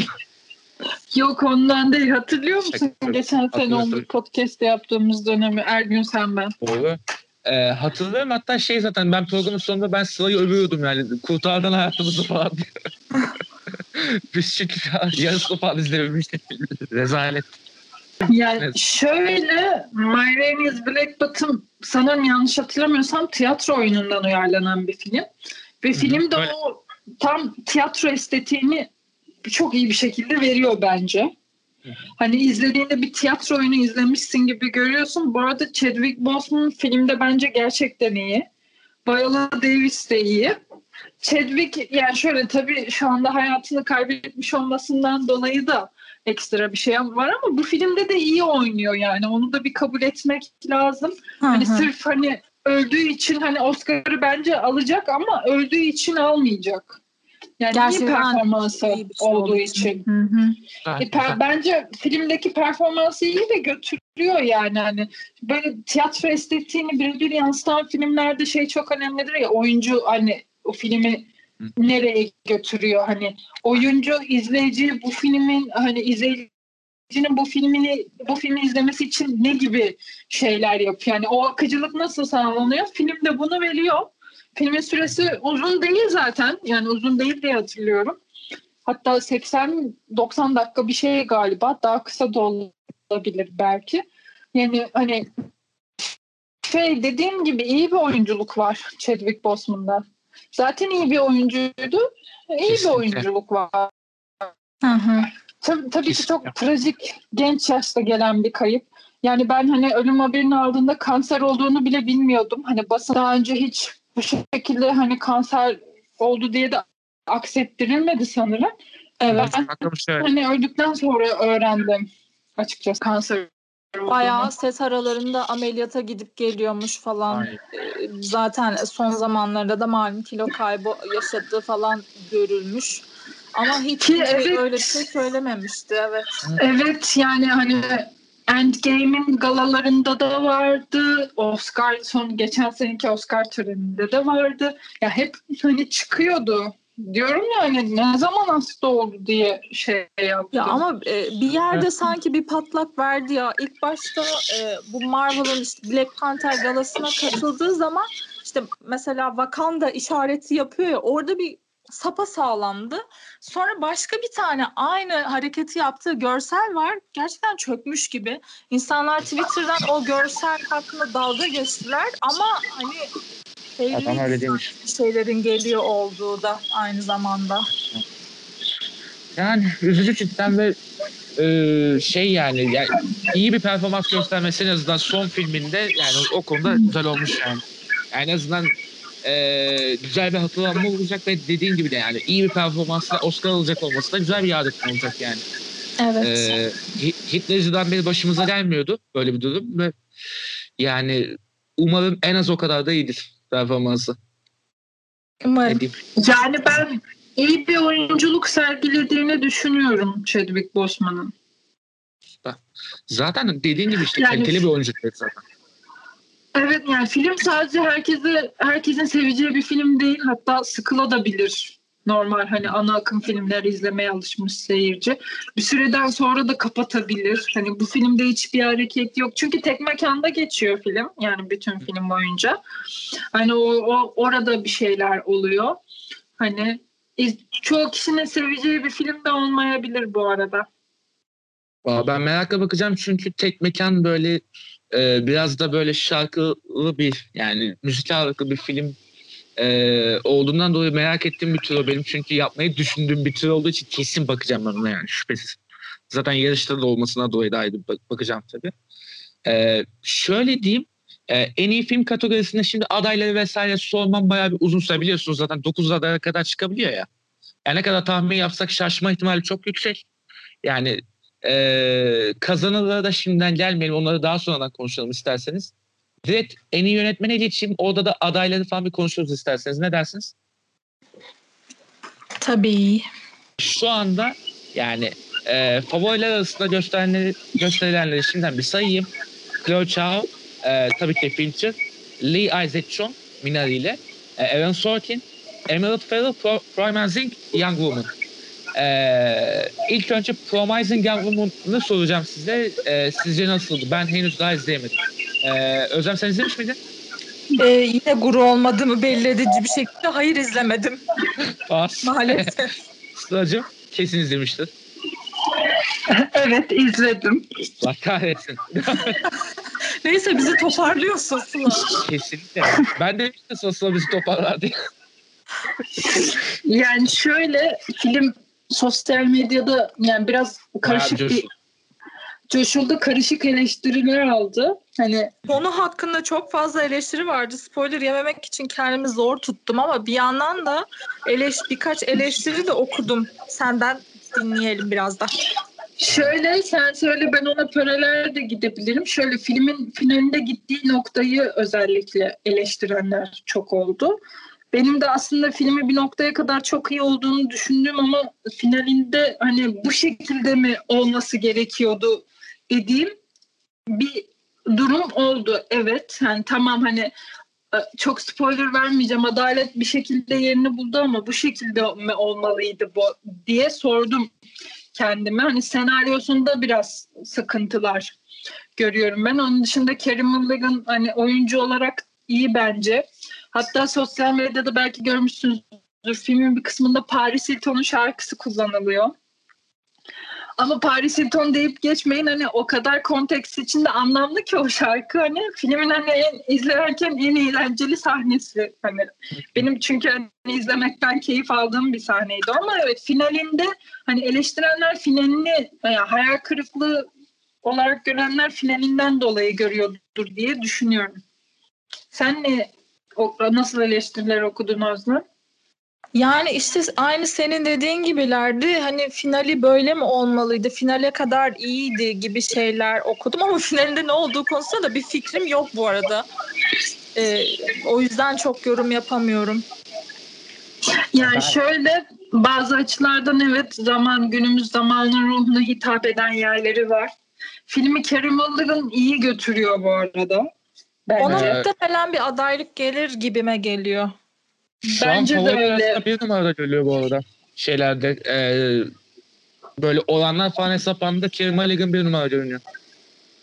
Speaker 3: Yok ondan değil hatırlıyor musun geçen sene onu podcast'te yaptığımız dönemi Ergün sen ben.
Speaker 1: Doğru. Ee, hatırlıyorum hatta şey zaten ben programın sonunda ben Sıla'yı övüyordum yani. Kurtardın hayatımızı falan diye. Biz çünkü yarısını falan izlememiştik. Rezalet.
Speaker 3: Yani
Speaker 1: Evet.
Speaker 3: şöyle My Rain is Black Bottom sanırım yanlış hatırlamıyorsam tiyatro oyunundan uyarlanan bir film. Ve
Speaker 1: hı,
Speaker 3: film de
Speaker 1: öyle.
Speaker 3: o tam tiyatro estetiğini çok iyi bir şekilde veriyor bence.
Speaker 1: Hı hı.
Speaker 3: Hani izlediğinde bir tiyatro oyunu izlemişsin gibi görüyorsun. Bu arada Chadwick Boseman filmde bence gerçekten iyi. Viola Davis de iyi. Chadwick yani şöyle tabii şu anda hayatını kaybetmiş olmasından dolayı da ekstra bir şey var ama bu filmde de iyi oynuyor yani onu da bir kabul etmek lazım.
Speaker 2: Hı
Speaker 3: Hani
Speaker 2: hı.
Speaker 3: sırf hani öldüğü için hani Oscar'ı bence alacak ama öldüğü için almayacak. Yani
Speaker 2: Gerçekten
Speaker 3: iyi performansı
Speaker 2: iyi şey
Speaker 3: olduğu için.
Speaker 2: Hı hı.
Speaker 3: E, per- bence filmdeki performansı iyi ve götürüyor yani hani böyle tiyatro estetiğini birebir yansıtan filmlerde şey çok önemlidir ya oyuncu hani o filmi. Nereye götürüyor hani oyuncu izleyici bu filmin hani izleyicinin bu filmini bu filmi izlemesi için ne gibi şeyler yapıyor yani o akıcılık nasıl sağlanıyor film de bunu veriyor filmin süresi uzun değil zaten yani uzun değil diye hatırlıyorum Hatta 80-90 dakika bir şey galiba. Daha kısa da olabilir belki. Yani hani şey dediğim gibi iyi bir oyunculuk var Chadwick Boseman'da. Zaten iyi bir oyuncuydu. İyi
Speaker 1: Kesinlikle.
Speaker 3: bir oyunculuk var.
Speaker 2: Hı hı.
Speaker 3: Tabii, tabii ki çok trajik genç yaşta gelen bir kayıp. Yani ben hani ölüm haberini aldığında kanser olduğunu bile bilmiyordum. Hani basın daha önce hiç bu şekilde hani kanser oldu diye de aksettirilmedi sanırım. Evet. Ben hani öldükten sonra öğrendim açıkçası kanser.
Speaker 2: Bayağı set aralarında ameliyata gidip geliyormuş falan.
Speaker 1: Aynen.
Speaker 2: Ee, Zaten son zamanlarda da malum kilo kaybı yaşadığı falan görülmüş. Ama hiç
Speaker 3: Ki evet.
Speaker 2: öyle bir şey söylememişti. Evet.
Speaker 3: Evet yani hani Endgame'in galalarında da vardı. Oscar son geçen seneki Oscar töreninde de vardı. Ya hep hani çıkıyordu. Diyorum ya hani ne zaman hasta oldu diye şey yaptım.
Speaker 2: Ya ama e, bir yerde sanki bir patlak verdi ya. İlk başta e, bu Marvel'ın işte Black Panther galasına katıldığı zaman işte mesela Wakanda işareti yapıyor ya orada bir sapa sağlamdı. Sonra başka bir tane aynı hareketi yaptığı görsel var. Gerçekten çökmüş gibi. İnsanlar Twitter'dan o görsel hakkında dalga geçtiler ama hani
Speaker 1: Adam öyle demiş.
Speaker 2: şeylerin geliyor olduğu da aynı zamanda.
Speaker 1: Yani üzücü cidden ve e, şey yani, yani iyi bir performans göstermesi en azından son filminde yani o konuda güzel olmuş yani. Yani en azından e, güzel bir hatırlanma olacak ve dediğin gibi de yani iyi bir performansla Oscar alacak olması da güzel bir yad olacak yani.
Speaker 2: Evet.
Speaker 1: Ee, Hi- Hitler'ciden beri başımıza gelmiyordu böyle bir durum ve yani umarım en az o kadar da iyidir performansı.
Speaker 2: Umarım.
Speaker 3: Yani ben iyi bir oyunculuk sergilediğini düşünüyorum Chadwick Boseman'ın.
Speaker 1: Zaten dediğin gibi işte
Speaker 3: Yani-
Speaker 1: kaliteli bir oyuncu zaten.
Speaker 3: Evet yani film sadece herkese herkesin seveceği bir film değil. Hatta sıkılabilir. Normal hani ana akım filmler izlemeye alışmış seyirci. Bir süreden sonra da kapatabilir. Hani bu filmde hiçbir hareket yok. Çünkü tek mekanda geçiyor film. Yani bütün film boyunca. Hani o, o orada bir şeyler oluyor. Hani çoğu kişinin seveceği bir film de olmayabilir bu arada.
Speaker 1: Aa, Ben merakla bakacağım çünkü tek mekan böyle e, biraz da böyle şarkılı bir yani müzik ağırlıklı bir film e, olduğundan dolayı merak ettiğim bir tür o benim. Çünkü yapmayı düşündüğüm bir tür olduğu için kesin bakacağım ben ona yani şüphesiz. Zaten yarışta da olmasına dolayı da ayrı bak- bakacağım tabii. E, şöyle diyeyim e, en iyi film kategorisinde şimdi adayları vesaire sormam bayağı bir uzun biliyorsunuz zaten 9 adaya kadar çıkabiliyor ya. Yani ne kadar tahmin yapsak şaşma ihtimali çok yüksek. Yani ee, kazananlara da şimdiden gelmeyelim. Onları daha sonradan konuşalım isterseniz. Direkt en iyi yönetmene geçeyim. Orada da adayları falan bir konuşuruz isterseniz. Ne dersiniz?
Speaker 2: Tabii.
Speaker 1: Şu anda yani e, favoriler arasında gösterilenleri, gösterilenleri şimdiden bir sayayım. Chloe Zhao, e, tabii ki Fincher, Lee Isaac Chung, Minari ile, e, Aaron Sorkin, Emerald Fennell, Pro, Promising Young Woman. E, ilk önce Promising Young Woman'ı soracağım size. E, sizce nasıldı? Ben henüz daha izleyemedim. E, Özlem sen izlemiş miydin?
Speaker 2: Ee, yine guru olmadığımı belli edici bir şekilde hayır izlemedim
Speaker 1: Pas.
Speaker 2: maalesef.
Speaker 1: Sıla'cığım kesin izlemiştir.
Speaker 3: evet izledim.
Speaker 1: Allah kahretsin.
Speaker 2: Neyse bizi toparlıyorsun Sıla.
Speaker 1: Kesinlikle. Ben de işte Sıla bizi toparlar diye.
Speaker 3: Yani şöyle film sosyal medyada yani biraz karışık
Speaker 1: Bayağı
Speaker 3: bir coşuldu karışık eleştiriler aldı. Hani
Speaker 2: Konu hakkında çok fazla eleştiri vardı. Spoiler yememek için kendimi zor tuttum ama bir yandan da eleş birkaç eleştiri de okudum. Senden dinleyelim biraz da.
Speaker 3: Şöyle sen söyle ben ona paralel de gidebilirim. Şöyle filmin finalinde gittiği noktayı özellikle eleştirenler çok oldu. Benim de aslında filmi bir noktaya kadar çok iyi olduğunu düşündüm ama finalinde hani bu şekilde mi olması gerekiyordu dediğim bir durum oldu. Evet yani tamam hani e, çok spoiler vermeyeceğim. Adalet bir şekilde yerini buldu ama bu şekilde mi olmalıydı bu diye sordum kendime. Hani senaryosunda biraz sıkıntılar görüyorum ben. Onun dışında Kerim Mulligan hani oyuncu olarak iyi bence. Hatta sosyal medyada belki görmüşsünüzdür. Filmin bir kısmında Paris Hilton'un şarkısı kullanılıyor. Ama Paris Hilton deyip geçmeyin hani o kadar konteks içinde anlamlı ki o şarkı hani filmin hani en, izlerken en eğlenceli sahnesi hani benim çünkü hani izlemekten keyif aldığım bir sahneydi ama evet finalinde hani eleştirenler finalini yani hayal kırıklığı olarak görenler finalinden dolayı görüyordur diye düşünüyorum. Sen ne nasıl eleştiriler okudun Özlem?
Speaker 2: Yani işte aynı senin dediğin gibilerdi. Hani finali böyle mi olmalıydı? Finale kadar iyiydi gibi şeyler okudum ama finalinde ne olduğu konusunda da bir fikrim yok bu arada. Ee, o yüzden çok yorum yapamıyorum.
Speaker 3: Yani şöyle bazı açılardan evet zaman günümüz zamanın ruhuna hitap eden yerleri var. Filmi Kerim Mulligan iyi götürüyor bu arada.
Speaker 2: Bence. Ona muhtemelen bir adaylık gelir gibime geliyor.
Speaker 1: Şu Bence an de öyle. bir numarada görülüyor bu arada. Şeylerde e, böyle olanlar falan hesaplarında Kerim Mulligan bir numara görünüyor.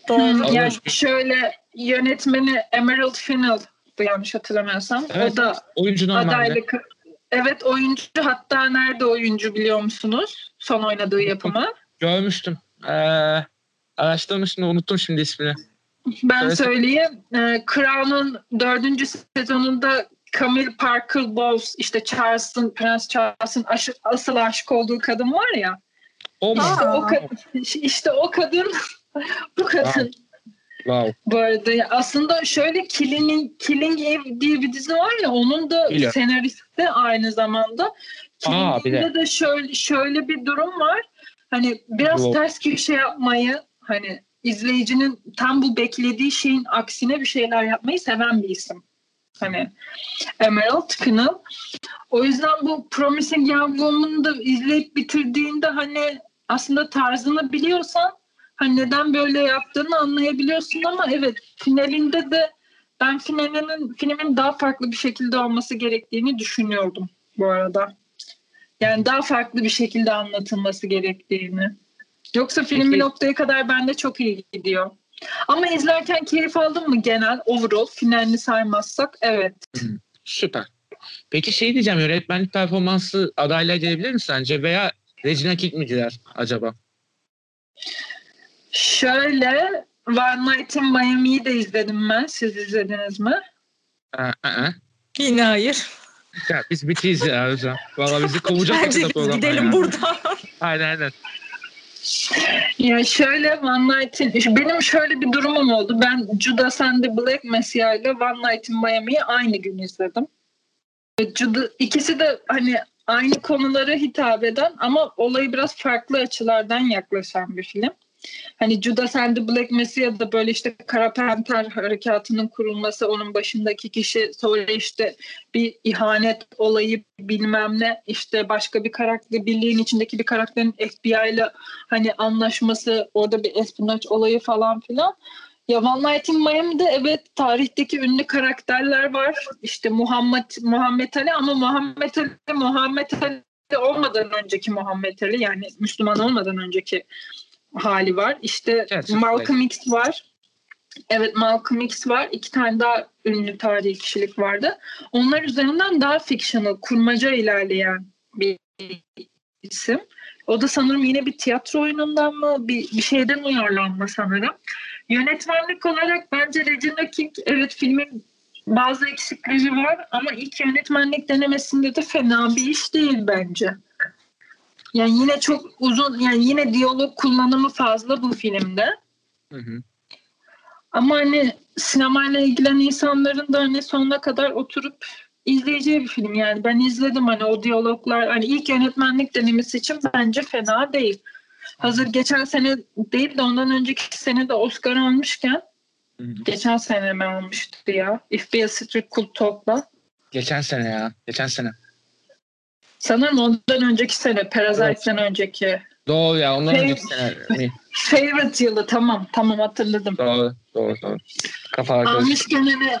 Speaker 3: Doğru. Yani şöyle yönetmeni Emerald Fennell yanlış hatırlamıyorsam. Evet, o da
Speaker 1: oyuncu normalde. Adaylık.
Speaker 3: Evet oyuncu hatta nerede oyuncu biliyor musunuz? Son oynadığı yapımı.
Speaker 1: Görmüştüm. Ee, araştırmıştım unuttum şimdi ismini.
Speaker 3: Ben evet. söyleyeyim. Ee, Crown'un dördüncü sezonunda Camille Parker Bowles işte Charles'ın Prens Charles'ın asıl aşık olduğu kadın var ya.
Speaker 1: O mu?
Speaker 3: İşte o, işte o kadın bu kadın.
Speaker 1: Wow.
Speaker 3: Bu arada aslında şöyle Killing, Killing Eve diye bir dizi var ya onun da Biliyorum. senaristi aynı zamanda. Killing'de de şöyle şöyle bir durum var. Hani biraz wow. ters köşe yapmayı hani izleyicinin tam bu beklediği şeyin aksine bir şeyler yapmayı seven bir isim. Hani Emerald Fennell. O yüzden bu Promising Young Woman'ı da izleyip bitirdiğinde hani aslında tarzını biliyorsan hani neden böyle yaptığını anlayabiliyorsun ama evet finalinde de ben finalinin filmin daha farklı bir şekilde olması gerektiğini düşünüyordum bu arada. Yani daha farklı bir şekilde anlatılması gerektiğini. Yoksa film Peki. bir noktaya kadar bende çok iyi gidiyor. Ama izlerken keyif aldın mı genel overall finalini saymazsak? Evet.
Speaker 1: Süper. Peki şey diyeceğim yönetmenlik performansı adayla gelebilir mi sence veya Regina King mi gider acaba?
Speaker 3: Şöyle One Night in Miami'yi de izledim ben. Siz izlediniz mi?
Speaker 1: Aa, aa.
Speaker 2: Yine hayır.
Speaker 1: Ya biz bitiyiz ya hocam. Valla bizi kovacak.
Speaker 2: Bence gidelim ya. buradan.
Speaker 1: aynen aynen.
Speaker 3: Ya şöyle One Night'in benim şöyle bir durumum oldu. Ben Judas and the Black Messiah ile One Night Miami'yi aynı gün izledim. Judas, ikisi de hani aynı konulara hitap eden ama olayı biraz farklı açılardan yaklaşan bir film. Hani Judas and the Black Messiah'da böyle işte Kara Panter harekatının kurulması, onun başındaki kişi sonra işte bir ihanet olayı bilmem ne işte başka bir karakter, birliğin içindeki bir karakterin FBI ile hani anlaşması, orada bir espionaj olayı falan filan. Ya One Night in Miami'de evet tarihteki ünlü karakterler var. İşte Muhammed Muhammed Ali ama Muhammed Ali Muhammed Ali olmadan önceki Muhammed Ali yani Müslüman olmadan önceki hali var. İşte Gerçekten. Malcolm X var. Evet Malcolm X var. İki tane daha ünlü tarihi kişilik vardı. Onlar üzerinden daha fictional, kurmaca ilerleyen bir isim. O da sanırım yine bir tiyatro oyunundan mı bir, bir şeyden uyarlanma sanırım. Yönetmenlik olarak bence Regina King evet filmin bazı eksikleri var ama ilk yönetmenlik denemesinde de fena bir iş değil bence. Yani yine çok uzun yani yine diyalog kullanımı fazla bu filmde. Hı hı. Ama hani sinemayla ilgilenen insanların da hani sonuna kadar oturup izleyeceği bir film yani. Ben izledim hani o diyaloglar hani ilk yönetmenlik denemesi için bence fena değil. hazır geçen sene değil de ondan önceki sene de Oscar almışken
Speaker 1: Hı hı.
Speaker 3: geçen sene mi almıştı ya? If Beale Street Could Talk'la.
Speaker 1: Geçen sene ya. Geçen sene.
Speaker 3: Sanırım ondan önceki sene, Parasite'den önceki.
Speaker 1: Doğru ya. Ondan
Speaker 3: Şey-
Speaker 1: önceki sene.
Speaker 3: Favorite yılı tamam, tamam hatırladım.
Speaker 1: Doğru. Doğru. Doğru. Karışık.
Speaker 3: Almışken hani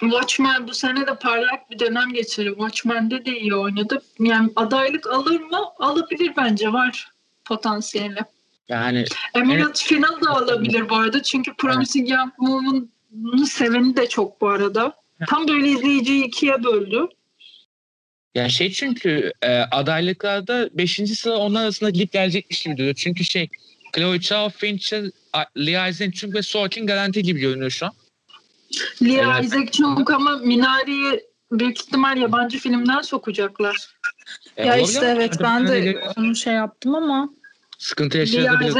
Speaker 3: Watchmen bu sene de parlak bir dönem geçirdi. Watchmen'de de iyi oynadı. Yani adaylık alır mı? Alabilir bence var potansiyeli.
Speaker 1: Yani
Speaker 3: Emerald Final da alabilir bu arada. Çünkü Promising Young Woman'ı seveni de çok bu arada. Tam böyle izleyiciyi ikiye böldü.
Speaker 1: Ya şey çünkü e, adaylıklarda 5. sıra onlar arasında gidip gelecekmiş gibi duruyor. Çünkü şey Chloe Zhao, Fincher, Lee Isaac ve Sorkin garanti gibi görünüyor şu an.
Speaker 3: Lia
Speaker 1: Evet.
Speaker 3: Isaac çok ama Minari'yi büyük ihtimal yabancı filmden sokacaklar.
Speaker 1: E,
Speaker 2: Ya
Speaker 1: olabilir
Speaker 2: işte evet ben de onu şey yaptım ama
Speaker 1: sıkıntı yaşayabilir.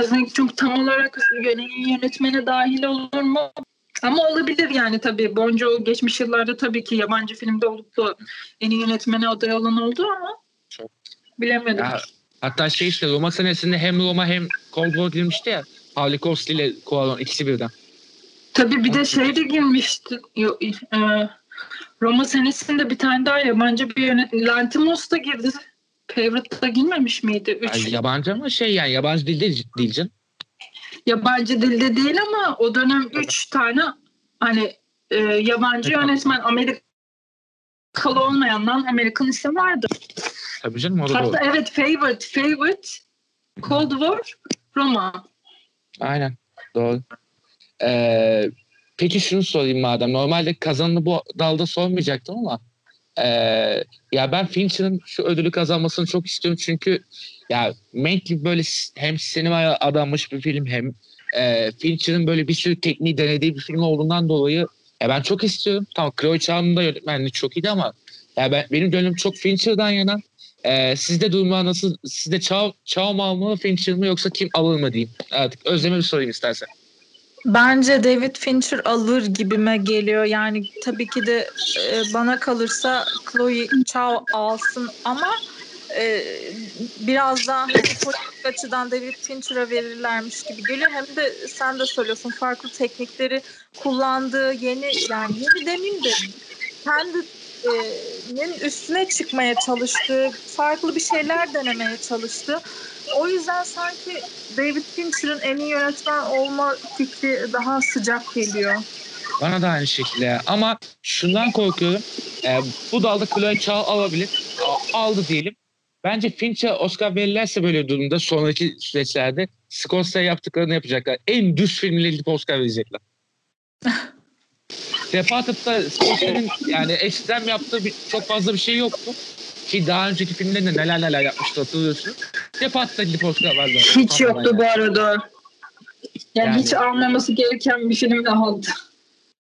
Speaker 3: Isaac çünkü tam olarak yöne- yönetmene dahil olur mu? Ama olabilir yani tabii. Bonjo geçmiş yıllarda tabii ki yabancı filmde olup da en iyi yönetmene aday olan oldu ama
Speaker 1: Çok.
Speaker 3: bilemedim.
Speaker 1: Ya, hatta şey işte Roma senesinde hem Roma hem Cold War girmişti ya. Paulo Costa ile Cuarón ikisi birden.
Speaker 3: Tabii bir de şey de girmişti. Yo, e, Roma senesinde bir tane daha yabancı bir yönetmen. Lantimos da girdi. Favorite'da girmemiş miydi? Üç.
Speaker 1: Ay, yabancı ama şey yani yabancı dil değil, değil canım.
Speaker 3: Yabancı dilde değil ama o dönem üç tane hani e, yabancı yönetmen Amerikalı olmayandan Amerikan isim vardı.
Speaker 1: Tabii canım o da doğru.
Speaker 3: Hatta evet Favorite, Favorite, Cold War, Roma.
Speaker 1: Aynen. Doğru. Ee, peki şunu sorayım madem. Normalde kazanını bu dalda sormayacaktım ama ee, ya ben Fincher'ın şu ödülü kazanmasını çok istiyorum çünkü ya Mank gibi böyle hem sinemaya adanmış bir film hem ee, Fincher'ın böyle bir sürü tekniği denediği bir film olduğundan dolayı ya ben çok istiyorum. Tamam Chloe Zhao'nun da yönetmenliği çok iyiydi ama ya ben, benim gönlüm çok Fincher'dan yana. Ee, sizde durumlar nasıl? Sizde Chao mu almalı, Fincher mi yoksa kim alır mı diyeyim. Artık Özlem'e bir sorayım istersen.
Speaker 2: Bence David Fincher alır gibime geliyor. Yani tabii ki de e, bana kalırsa Chloe Zhao alsın ama e, biraz daha hani politik açıdan David Fincher'a verirlermiş gibi geliyor. Hem de sen de söylüyorsun farklı teknikleri kullandığı yeni yani yeni demeyeyim de kendinin üstüne çıkmaya çalıştığı, farklı bir şeyler denemeye çalıştı. O yüzden sanki David Fincher'ın en iyi yönetmen olma fikri daha sıcak geliyor.
Speaker 1: Bana da aynı şekilde. Ama şundan korkuyorum. Ee, bu dalda Chloe Zhao alabilir. Aldı diyelim. Bence Fincher Oscar verirlerse böyle durumda sonraki süreçlerde Scorsese yaptıklarını yapacaklar. En düz filmle gidip Oscar verecekler. Departed'da Scorsese'nin yani ekstrem yaptığı bir, çok fazla bir şey yoktu. Ki daha önceki filmlerinde neler neler yapmıştı hatırlıyorsunuz. Departed'da gidip Oscar verdiler.
Speaker 3: Hiç yoktu bu arada. Yani,
Speaker 1: Yani-
Speaker 3: hiç almaması gereken bir film de aldı.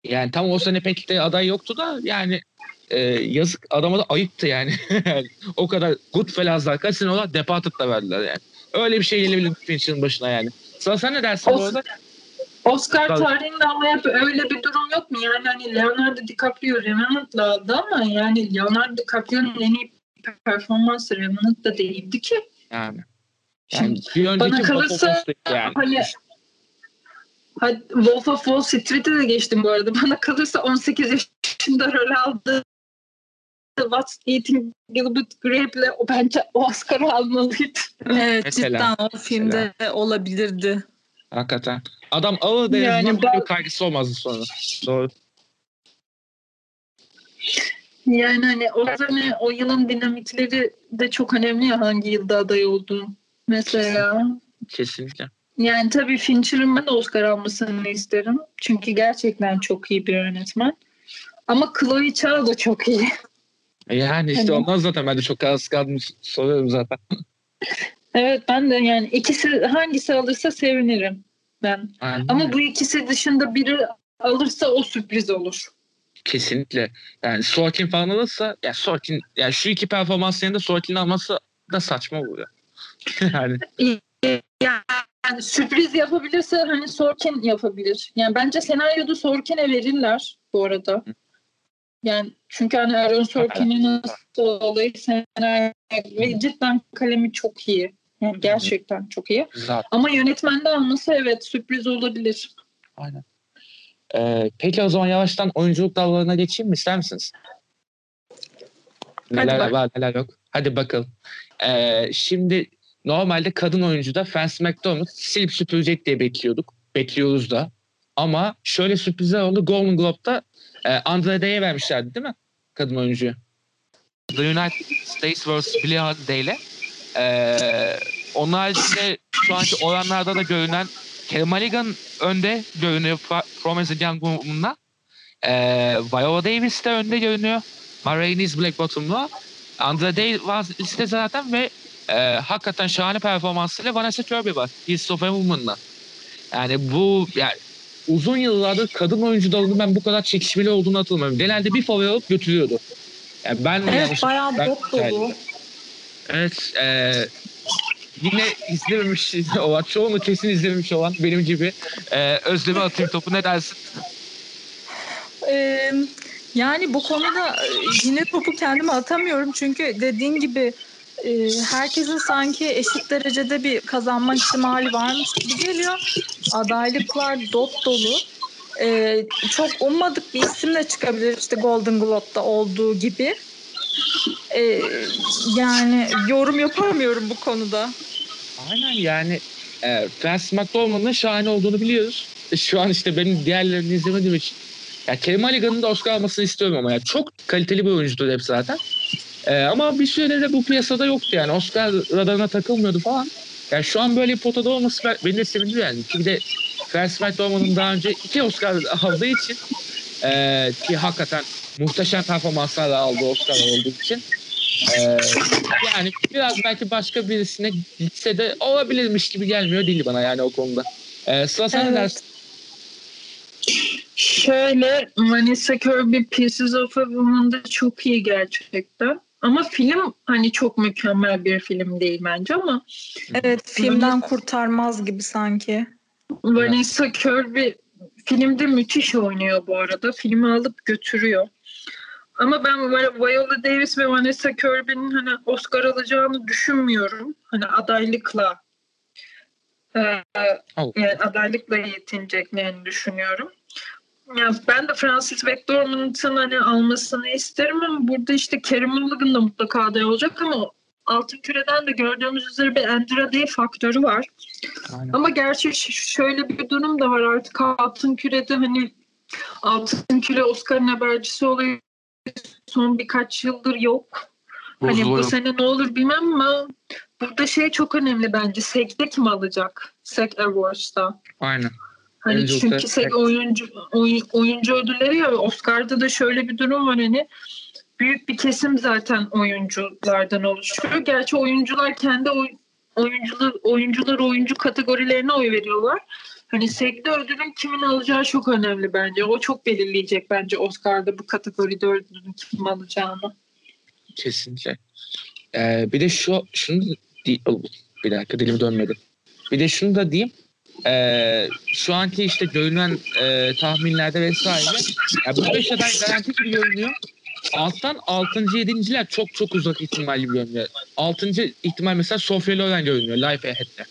Speaker 1: Yani tam o sene pek de aday yoktu da yani e, yazık adama da ayıptı yani. o kadar Goodfellas'lar kaç sene olarak Departed'da verdiler yani. Öyle bir şey gelebilir Fincher'ın başına yani. Sıra sen ne dersin bu
Speaker 3: Os-
Speaker 1: arada?
Speaker 3: Oscar
Speaker 1: Tabii.
Speaker 3: tarihinde ama hep öyle bir durum yok mu? Yani hani Leonardo DiCaprio Revenant'la aldı ama yani Leonardo DiCaprio'nun en iyi performansı Revenant'da değildi ki.
Speaker 1: Yani.
Speaker 3: Şimdi
Speaker 1: Yani bir önceki
Speaker 3: bana kalırsa
Speaker 1: yani.
Speaker 3: hani Hadi Wolf of Wall Street'e de geçtim bu arada. Bana kalırsa 18 yaşında rol aldı. What's Eating Gilbert Grape'le o bence Oscar'ı almalıydı.
Speaker 2: Evet
Speaker 1: Mesela,
Speaker 2: cidden o filmde olabilirdi.
Speaker 1: Hakikaten. Adam ağır da
Speaker 3: Yani
Speaker 1: yani
Speaker 3: ben-
Speaker 1: bir kaygısı olmazdı sonra. Doğru.
Speaker 3: Yani hani o zaman o yılın dinamikleri de çok önemli ya hangi yılda aday olduğu. Mesela
Speaker 1: Kesinlikle.
Speaker 3: yani tabii Fincher'ın ben de Oscar almasını isterim. Çünkü gerçekten çok iyi bir yönetmen. Ama Chloe Zhao da çok iyi.
Speaker 1: Yani işte
Speaker 3: Hani-
Speaker 1: ondan zaten ben de çok kararsız kaldım soruyorum zaten.
Speaker 3: Evet ben de yani ikisi hangisi alırsa sevinirim ben.
Speaker 1: Aynen.
Speaker 3: Ama bu ikisi dışında biri alırsa o sürpriz olur.
Speaker 1: Kesinlikle. Yani Sorkin falan alırsa ya Sorkin yani şu iki performans yanında Sorkin'in alması da saçma oluyor. yani
Speaker 3: Yani sürpriz yapabilirse hani Sorkin yapabilir. Yani bence senaryoda Sorkin'e verirler bu arada. Yani çünkü hani Aaron Sorkin'in nasıl olayı senaryo ve cidden kalemi çok iyi. Yani gerçekten çok iyi.
Speaker 1: Zaten.
Speaker 3: Ama yönetmende alması evet sürpriz olabilir.
Speaker 1: Aynen. Ee, peki o zaman yavaştan oyunculuk dallarına geçeyim mi? İster misiniz? Neler
Speaker 3: bak.
Speaker 1: var neler yok. Hadi bakalım. Ee, şimdi normalde kadın oyuncuda Frances McDormand silip süpürecek diye bekliyorduk. Bekliyoruz da. Ama şöyle sürprizler oldu. Golden Globe'da e, Andra Day'e vermişlerdi değil mi? Kadın oyuncuyu. The United States vs. Billie Holiday ile. Ee, onun haricinde şu anki oranlarda da görünen Kelly Mulligan önde görünüyor Fra- From as a Young Woman'la. Ee, Viola Davis de önde görünüyor. Marainis Black Bottom'la. Andra Day liste zaten ve e, hakikaten şahane performansıyla Vanessa Kirby var. He's of a Woman'la. Yani bu yani uzun yıllardır kadın oyuncu dalının ben bu kadar çekişmeli olduğunu hatırlamıyorum. Genelde bir favori alıp götürüyordu. Yani ben
Speaker 2: Evet
Speaker 1: yanlış-
Speaker 2: bayağı
Speaker 1: ben-
Speaker 2: dop dolu.
Speaker 1: Evet. E, yine izlememiş olan, çoğunu kesin izlememiş olan benim gibi e, Özlem'e atayım topu ne dersin?
Speaker 2: Ee, yani bu konuda e, yine topu kendime atamıyorum çünkü dediğin gibi e, herkesin sanki eşit derecede bir kazanma ihtimali varmış gibi geliyor. Adaylıklar dop dolu. Ee, çok ummadık bir isim de çıkabilir işte Golden Globe'da olduğu gibi. Ee, yani yorum yapamıyorum bu konuda.
Speaker 1: Aynen yani e, Francis McDormand'ın şahane olduğunu biliyoruz. E, Şu an işte benim diğerlerini izlemediğim için. Ya Kelly Mulligan'ın da Oscar almasını istiyorum ama ya çok kaliteli bir oyuncudur hep zaten. E, ama bir süredir de bu piyasada yoktu yani. Oscar radarına takılmıyordu falan. Yani şu an böyle bir potada olması ben- beni de sevindiriyor yani. Çünkü de Francis McDormand'ın daha önce iki Oscar aldığı için e, ki hakikaten muhteşem performanslarla aldığı Oscar olduğu için e, yani biraz belki başka birisine gitse de olabilirmiş gibi gelmiyor değil bana yani o konuda. E, sıra sen ne
Speaker 2: Evet.
Speaker 1: dersin?
Speaker 3: Şöyle Vanessa Kirby Pieces of a Woman'da çok iyi gerçekten. Ama film hani çok mükemmel bir film değil bence ama
Speaker 2: Evet filmden kurtarmaz gibi sanki.
Speaker 3: Vanessa Kirby filmde müthiş oynuyor bu arada. Filmi alıp götürüyor. Ama ben Vi- Viola Davis ve Vanessa Kirby'nin hani Oscar alacağını düşünmüyorum. Hani adaylıkla e,
Speaker 1: Oh.
Speaker 3: yani adaylıkla yetineceklerini düşünüyorum. Ya ben de Francis McDormand'ın hani almasını isterim ama burada işte Kerry Mulligan da mutlaka aday olacak ama Altın Küre'den de gördüğümüz üzere bir Andra Day faktörü var.
Speaker 1: Aynen.
Speaker 3: Ama gerçi şöyle bir durum da var artık Altın Küre'de hani Altın Küre Oscar'ın habercisi olayı son birkaç yıldır yok. Hani bu
Speaker 1: Bozuluyor.
Speaker 3: sene ne olur bilmem ama burada şey çok önemli bence. SEG'de kim alacak? SEG Awards'ta.
Speaker 1: Aynen.
Speaker 3: Hani
Speaker 1: Oyunculukta
Speaker 3: çünkü SEG. oyuncu oyun- oyuncu ödülleri ya Oscar'da da şöyle bir durum var hani büyük bir kesim zaten oyunculardan oluşuyor. Gerçi oyuncular kendi oy, oyuncular oyuncular oyuncu kategorilerine oy veriyorlar. Hani SEG'de ödülün kimin alacağı çok önemli bence. O çok belirleyecek bence Oscar'da bu kategoride ödülün kim alacağını.
Speaker 1: Kesinlikle. Ee, bir de şu şunu Oh, bir dakika dilim dönmedi. Bir de şunu da diyeyim. Ee, şu anki işte görünen e, tahminlerde vesaire ya bu beş aday garanti gibi görünüyor. Alttan 6. 7.ler çok çok uzak ihtimal gibi görünüyor. 6. ihtimal mesela Sofia Loren görünüyor Life Ahead'de.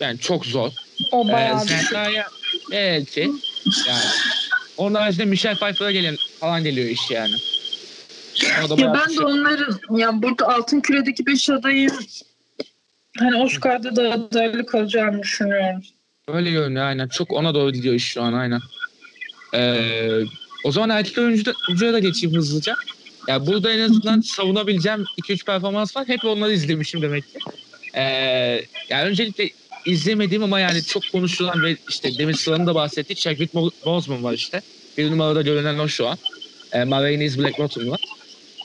Speaker 1: Yani çok zor.
Speaker 2: O
Speaker 1: Ee,
Speaker 2: bayağı düşük.
Speaker 1: Zendaya belki yani. Onun haricinde Michelle Pfeiffer'a gelen falan geliyor iş yani.
Speaker 3: Ya ben de onların ya burada Altın Küre'deki beş adayın hani Oscar'da da adaylık alacağını düşünüyorum.
Speaker 1: Öyle görünüyor aynen. Çok ona doğru gidiyor iş şu an aynen. Ee, o zaman erkek oyuncu- oyuncuya da geçeyim hızlıca. Ya burada en azından savunabileceğim 2-3 performans var. Hep onları izlemişim demek ki. Ee, yani öncelikle izlemediğim ama yani çok konuşulan ve işte demin Sıla'nın da bahsettiği Chadwick Boseman var işte. Bir numarada görünen o şu an. Ee, Ma Rainey's Black Bottom var.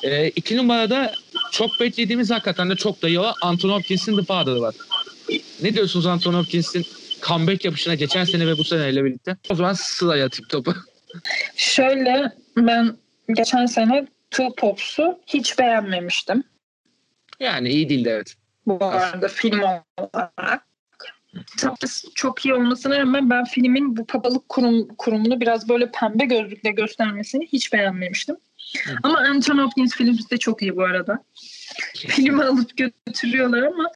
Speaker 1: Ee, iki numarada çok beklediğimiz hakikaten de çok da iyi olan Anthony Hopkins'in The Father'ı var. Ne diyorsunuz Anthony Hopkins'in comeback yapışına geçen sene ve bu seneyle birlikte? O zaman Sıla'ya atayım topu.
Speaker 3: Şöyle ben geçen sene Two Pops'u hiç beğenmemiştim.
Speaker 1: Yani iyi değildi evet.
Speaker 3: Bu arada film olarak. Tabii çok iyi olmasına rağmen ben filmin bu kapalık kurum, kurumunu biraz böyle pembe gözlükle göstermesini hiç beğenmemiştim.
Speaker 1: Hı.
Speaker 3: Ama Anthony Hopkins filmi de çok iyi bu arada. Filmi alıp götürüyorlar ama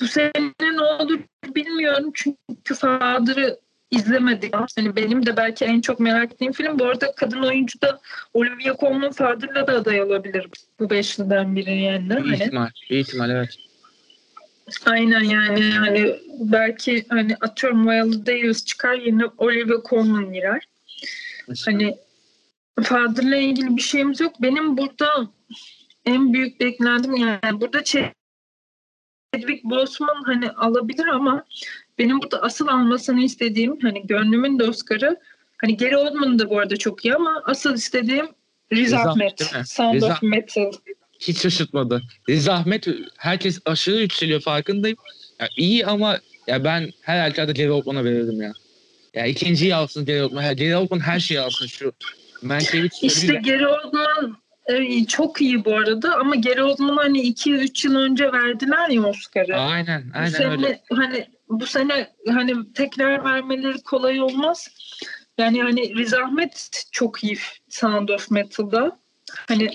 Speaker 3: bu sene ne olur bilmiyorum çünkü Father'ı izlemedik. Hani benim de belki en çok merak ettiğim film. Bu arada kadın oyuncu da Olivia Colman Father'la da aday olabilir. Bu beşliden biri yani. Hani,
Speaker 1: ihtimal. Bir ihtimal evet.
Speaker 3: Aynen yani hani belki hani atıyorum Viola Davis çıkar yine Olivia Colman girer. Hani Father'la ilgili bir şeyimiz yok. Benim burada en büyük beklentim yani burada Chadwick Boseman hani alabilir ama benim burada asıl almasını istediğim hani gönlümün de Oscar'ı hani Gary Oldman da bu arada çok iyi ama asıl istediğim Riz
Speaker 1: mi?
Speaker 3: Sound
Speaker 1: Riz
Speaker 3: of Metal.
Speaker 1: Hiç şaşırtmadı. Riz Ahmet herkes aşırı yükseliyor farkındayım. Ya iyi ama ya ben her halükarda Gary Oldman'a verirdim ya. Ya ikinciyi alsın Gary Oldman. Gary Oldman her şeyi alsın şu. Mankiewicz
Speaker 3: İşte Gary Oldman e, çok iyi bu arada ama Gary Oldman hani 2-3 yıl önce verdiler ya Oscar'ı.
Speaker 1: Aynen,
Speaker 3: bu
Speaker 1: aynen
Speaker 3: sene
Speaker 1: öyle.
Speaker 3: hani bu sene hani tekrar vermeleri kolay olmaz. Yani hani Riz Ahmed çok iyi Sound of Metal'da. Hani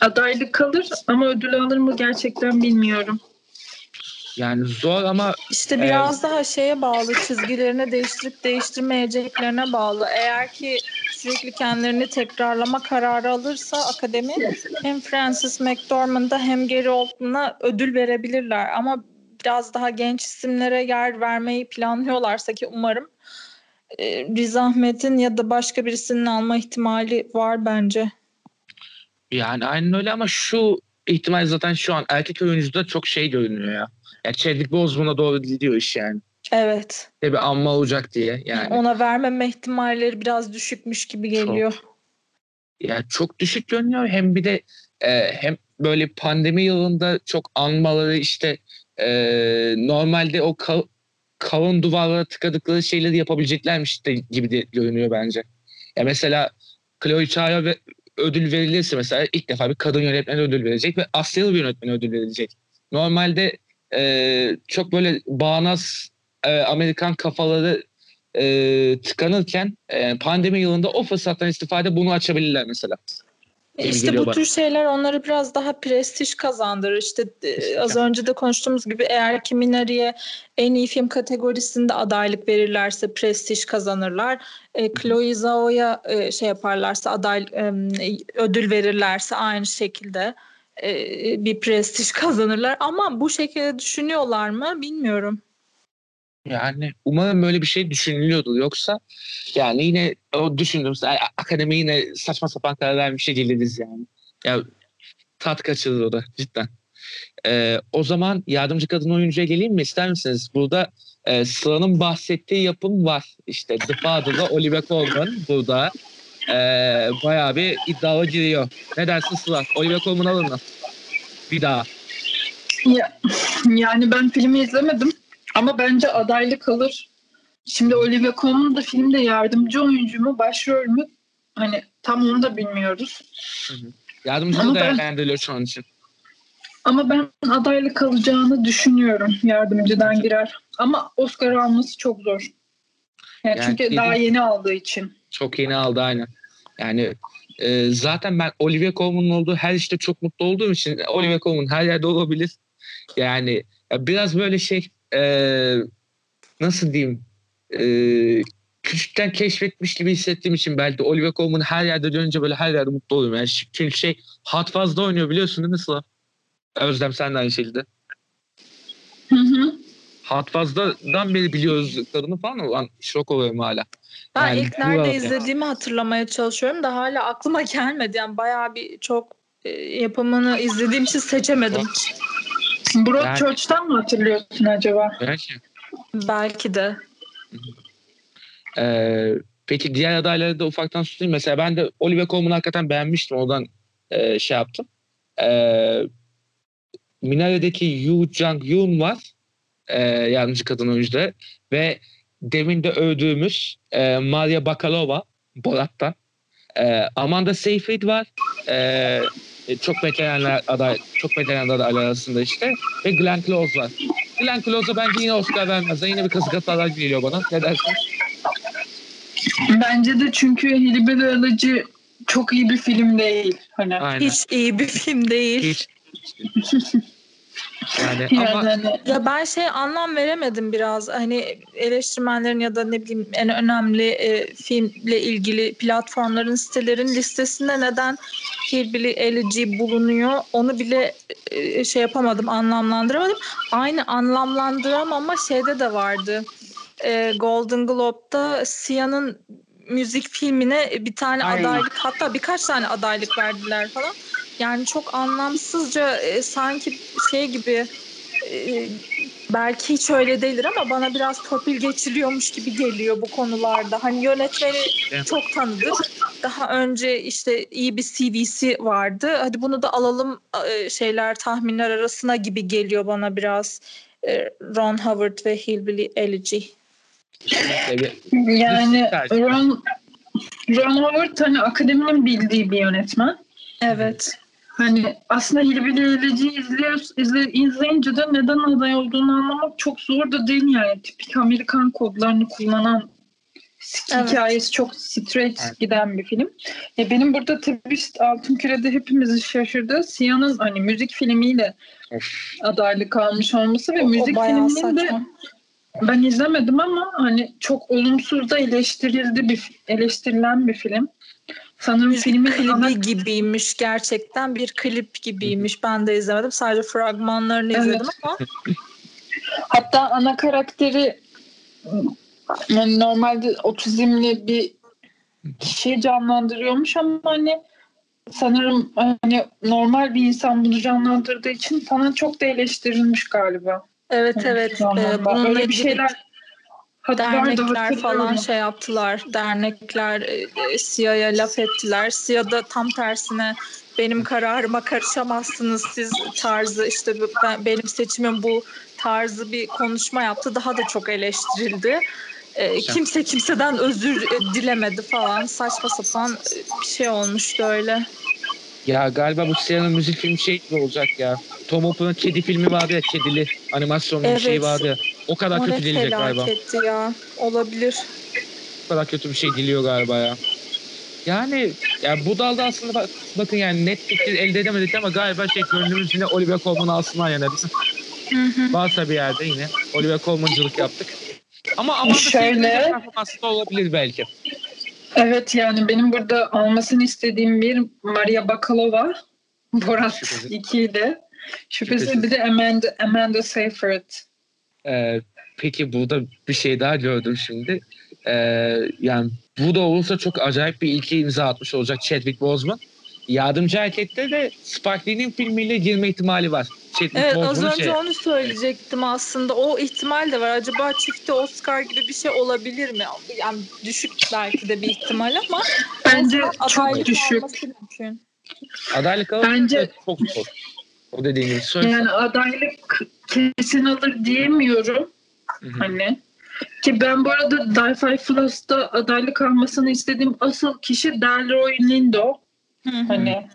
Speaker 3: adaylık kalır ama ödül alır mı gerçekten bilmiyorum.
Speaker 1: Yani zor ama
Speaker 2: İşte biraz daha şeye bağlı, çizgilerini değiştirip değiştirmeyeceklerine bağlı. Eğer ki sürekli kendilerini tekrarlama kararı alırsa akademi hem Francis McDormand'a hem Gary Oldman'a ödül verebilirler. Ama biraz daha genç isimlere yer vermeyi planlıyorlarsa ki umarım e, Riz Ahmet'in ya da başka birisinin alma ihtimali var bence.
Speaker 1: Yani aynen öyle ama şu ihtimal zaten şu an erkek oyuncuda çok şey görünüyor ya. Ya Chadwick Boseman'a doğru gidiyor iş yani.
Speaker 2: Evet.
Speaker 1: Tabii anma olacak diye yani.
Speaker 2: Ona vermeme ihtimalleri biraz düşükmüş gibi geliyor.
Speaker 1: Yani çok düşük görünüyor hem bir de e, hem böyle pandemi yılında çok anmaları işte e, normalde o ka- kalın duvarlara tıkadıkları şeyleri yapabileceklermiş de gibi de görünüyor bence. Ya mesela Chloe Zhao'ya ve ödül verilirse mesela ilk defa bir kadın yönetmen ödül verecek ve Asyalı bir yönetmen ödül verilecek. Normalde e, çok böyle bağnaz e, Amerikan kafaları e, tıkanırken e, pandemi yılında o fırsattan istifade bunu açabilirler mesela.
Speaker 2: E İşte bu
Speaker 1: bana.
Speaker 2: tür şeyler onları biraz daha prestij kazandırır. İşte e, az önce de konuştuğumuz gibi eğer ki Minari'ye en iyi film kategorisinde adaylık verirlerse prestij kazanırlar. E, Chloe Zhao'ya e, şey yaparlarsa aday e, ödül verirlerse aynı şekilde e, bir prestij kazanırlar. Ama bu şekilde düşünüyorlar mı bilmiyorum.
Speaker 1: Yani umarım böyle bir şey düşünülüyordur. Yoksa yani yine o düşündüğümüz ay, akademi yine saçma sapan karar vermiş şey değiliz yani. Ya tat kaçırır o da cidden. Ee, o zaman yardımcı kadın oyuncuya geleyim mi ister misiniz? Burada e, Sıla'nın bahsettiği yapım var. İşte The Father'da Olivia Colman burada e, bayağı bir iddialı giriyor. Ne dersin Sıla? Olivia Colman alır mı? Bir daha.
Speaker 3: Ya, yani ben filmi izlemedim ama bence adaylık alır. Şimdi Olivia Colman da filmde yardımcı oyuncu mu, başrol mü? Hani tam onu da bilmiyoruz.
Speaker 1: Yardımcı
Speaker 3: Ama
Speaker 1: da değerlendiriliyor şu an için.
Speaker 3: Ama ben adaylık alacağını düşünüyorum. Yardımcıdan girer. Ama Oscar alması çok zor. Yani
Speaker 1: Yani
Speaker 3: çünkü
Speaker 1: dedim-
Speaker 3: daha yeni aldığı için.
Speaker 1: Çok yeni aldı aynen. Yani e, zaten ben Olivia Colman'ın olduğu her işte çok mutlu olduğum için Olivia Colman her yerde olabilir. Yani ya biraz böyle şey e, nasıl diyeyim e, küçükten keşfetmiş gibi hissettiğim için belki Olivia Colman her yerde görünce böyle her yerde mutlu oluyorum. Yani çünkü şey Hot Fuzz'da oynuyor biliyorsun değil mi Sıla? Özlem sen de aynı şekilde.
Speaker 3: Hı hı.
Speaker 1: Hot Fuzz'dan beri biliyoruz kadını falan ama şok oluyorum hala.
Speaker 2: Ben
Speaker 1: Yani
Speaker 2: ilk nerede izlediğimi hatırlamaya çalışıyorum da hala aklıma gelmedi. Yani bayağı bir çok e, yapımını izlediğim için seçemedim.
Speaker 3: Broad
Speaker 1: Yani-
Speaker 3: Church'tan mı hatırlıyorsun acaba?
Speaker 1: Belki.
Speaker 2: Belki de.
Speaker 1: Ee, peki diğer adayları da ufaktan tutayım. Mesela ben de Olivia Colman'ı hakikaten beğenmiştim. Oradan e, şey yaptım. Ee, Minare'deki Yoo Jang Yoon var. E, yardımcı kadın oyuncuda. Ve demin de övdüğümüz e, Maria Bakalova Borat'tan. E, Amanda Seyfried var. E, e, çok veteranlar aday, çok veteran adaylar arasında işte. Ve Glenn Close var. Glenn Close'a bence yine Oscar vermezler. Yine bir kazık atarlar geliyor bana. Ne dersin?
Speaker 3: Bence de çünkü Hillbilly Alıcı çok iyi bir film değil. Hani
Speaker 1: Aynen.
Speaker 2: Hiç iyi bir film değil.
Speaker 1: Hiç. Yani,
Speaker 3: Yani
Speaker 1: ama
Speaker 3: hani
Speaker 2: Ya ben şey anlam veremedim biraz. Hani eleştirmenlerin ya da ne bileyim en önemli e, filmle ilgili platformların sitelerin listesinde neden Hillbilly Elegy bulunuyor onu bile e, şey yapamadım, anlamlandıramadım. Aynı anlamlandıramama şeyde de vardı. E, Golden Globe'da Sia'nın müzik filmine bir tane
Speaker 1: Ay.
Speaker 2: adaylık hatta birkaç tane adaylık verdiler falan. Yani çok anlamsızca e, sanki şey gibi e, belki hiç öyle değildir ama bana biraz torpil geçiliyormuş gibi geliyor bu konularda. Hani yönetmeni
Speaker 1: Evet.
Speaker 2: çok tanıdık. Daha önce işte iyi bir CV'si vardı. Hadi bunu da alalım e, şeyler tahminler arasına gibi geliyor bana biraz. E, Ron Howard ve Hillbilly Elegy.
Speaker 3: yani. Ron, Ron Howard hani akademinin bildiği bir yönetmen.
Speaker 2: Evet.
Speaker 3: Hani aslında Hillbilly Elegy izliyor, izle, izleyince de neden aday olduğunu anlamak çok zor da değil yani. Tipik Amerikan kodlarını kullanan
Speaker 2: Evet.
Speaker 3: hikayesi çok straight
Speaker 1: Evet.
Speaker 3: giden bir film. E benim burada twist Altın Küre'de hepimizi şaşırdı. Sia'nın hani müzik filmiyle
Speaker 1: Of.
Speaker 3: adaylık almış olması ve
Speaker 2: O- o
Speaker 3: müzik
Speaker 2: bayağı
Speaker 3: filminin de
Speaker 2: saçma.
Speaker 3: ben izlemedim ama hani çok olumsuz da eleştirildi bir eleştirilen bir film. Sanırım
Speaker 2: Müzik
Speaker 3: filmin
Speaker 2: klibi
Speaker 3: ana
Speaker 2: gibiymiş gerçekten bir klip gibiymiş. Ben de izlemedim. Sadece fragmanlarını
Speaker 3: Evet.
Speaker 2: izledim ama
Speaker 3: Hatta ana karakteri yani normalde otizmli bir kişiyi canlandırıyormuş ama hani sanırım hani normal bir insan bunu canlandırdığı için falan çok da eleştirilmiş galiba.
Speaker 2: evet
Speaker 3: Yani
Speaker 2: evet. Ee, bununla
Speaker 3: Öyle bir şeyler Hatta
Speaker 2: dernekler falan şey yaptılar. Dernekler e, e, Siya'ya laf ettiler. Siya da tam tersine benim kararıma karışamazsınız siz tarzı işte ben, benim seçimim bu tarzı bir konuşma yaptı. Daha da çok eleştirildi. E, kimse kimseden özür e, dilemedi falan. Saçma sapan e, bir şey olmuştu öyle.
Speaker 1: Ya galiba bu Sia'nın müzik filmi şey gibi olacak ya. Tom Hopper'ın kedi filmi vardı ya kedili animasyonlu bir
Speaker 2: Evet.
Speaker 1: şey vardı ya. O kadar
Speaker 2: O
Speaker 1: kötü gelecek galiba.
Speaker 2: felaketti ya. Olabilir.
Speaker 1: O kadar kötü bir şey geliyor galiba ya. Yani ya bu dalda aslında bak, bakın yani net fikir elde edemedik ama galiba şey gönlümüz yine Oliver Colman alsınlar yana bizim.
Speaker 2: Hı hı.
Speaker 1: Varsa bir yerde yine Oliver Colman'cılık yaptık. Ama Amanda
Speaker 3: Şöyle-
Speaker 1: performansı da olabilir belki.
Speaker 3: Evet yani benim burada almasını istediğim bir Maria Bakalova. Borat
Speaker 1: Şüphesiz.
Speaker 3: 2 ile. Şüphesiz
Speaker 1: Şüphesiz.
Speaker 3: bir de Amanda, Amanda Seyfried.
Speaker 1: Ee, peki burada bir şey daha gördüm şimdi. Ee, yani bu da olursa çok acayip bir ilki imza atmış olacak Chadwick Boseman. Yardımcı erkekte de Spike Lee'nin filmiyle girme ihtimali var. Chadwick
Speaker 2: Evet az önce
Speaker 1: şey-
Speaker 2: onu söyleyecektim aslında. O ihtimal de var. Acaba çifte Oscar gibi bir şey olabilir mi? Yani düşük belki de bir ihtimal ama
Speaker 3: Bence çok düşük.
Speaker 2: mümkün.
Speaker 1: Adaylık alırsa
Speaker 3: Bence-
Speaker 1: çok zor. O dediğin gibi. Söyle.
Speaker 3: Yani adaylık kesin alır diyemiyorum.
Speaker 1: Hı hı.
Speaker 3: Hani ki ben bu arada Die Five Plus'ta adaylık almasını istediğim asıl kişi Delroy Lindo. Hani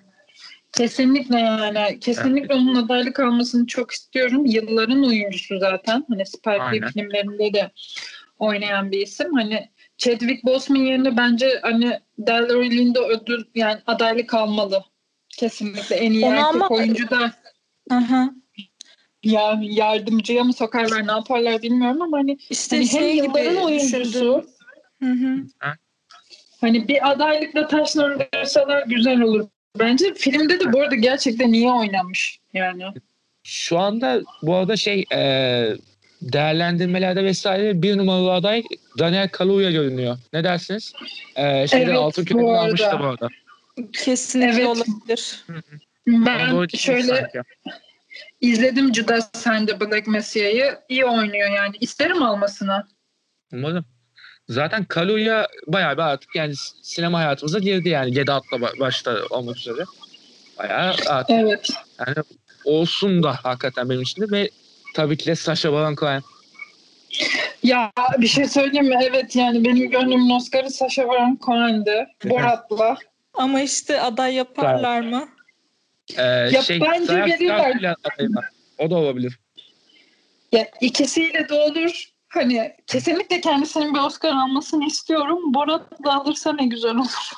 Speaker 3: kesinlikle yani kesinlikle onun adaylık almasını çok istiyorum. Yılların oyuncusu zaten. Hani Spike Lee filmlerinde de oynayan bir isim. Hani Chadwick Boseman yerine bence hani Delroy Lindo ödül yani adaylık almalı. Kesinlikle en iyi
Speaker 2: Onu
Speaker 3: erkek
Speaker 2: ama-
Speaker 3: oyuncu da
Speaker 2: Hı hı.
Speaker 3: ya yardımcıya mı sokarlar ne yaparlar bilmiyorum ama hani,
Speaker 2: İşte
Speaker 3: hani hem
Speaker 2: şey gibi
Speaker 3: yılların oyuncusu.
Speaker 2: Hı hı.
Speaker 3: Hani bir adaylıkla taşlandırsalar güzel olur. Bence filmde de bu arada gerçekten iyi oynamış yani.
Speaker 1: Şu anda bu arada şey e, değerlendirmelerde vesaire bir numaralı aday Daniel Kaluuya görünüyor. Ne dersiniz? E, şeyden
Speaker 3: Evet,
Speaker 1: altın
Speaker 3: bu
Speaker 1: küpünü almıştı bu arada.
Speaker 2: Kesinlikle
Speaker 3: Evet.
Speaker 2: olabilir.
Speaker 3: Ben şöyle
Speaker 1: sanki.
Speaker 3: izledim Judas and the Black Messiah'yı. İyi oynuyor yani. İsterim almasını.
Speaker 1: Umarım. Zaten Kaluuya bayağı bir artık yani sinema hayatımıza girdi yani Get Out'la ba- başta olmak üzere. Bayağı artık
Speaker 3: Evet.
Speaker 1: yani olsun da hakikaten benim için de ve tabii ki de Sacha Baron Cohen.
Speaker 3: Ya bir şey söyleyeyim mi? Evet yani benim gönlümün Oscar'ı Sacha Baron Cohen'di. Borat'la.
Speaker 2: Ama işte aday yaparlar mı?
Speaker 1: Ee,
Speaker 3: Ya
Speaker 1: şey,
Speaker 3: bence verirler.
Speaker 1: O da olabilir.
Speaker 3: Ya ikisiyle de olur. Hani kesinlikle kendisinin bir Oscar almasını istiyorum. Borat da alırsa ne güzel olur.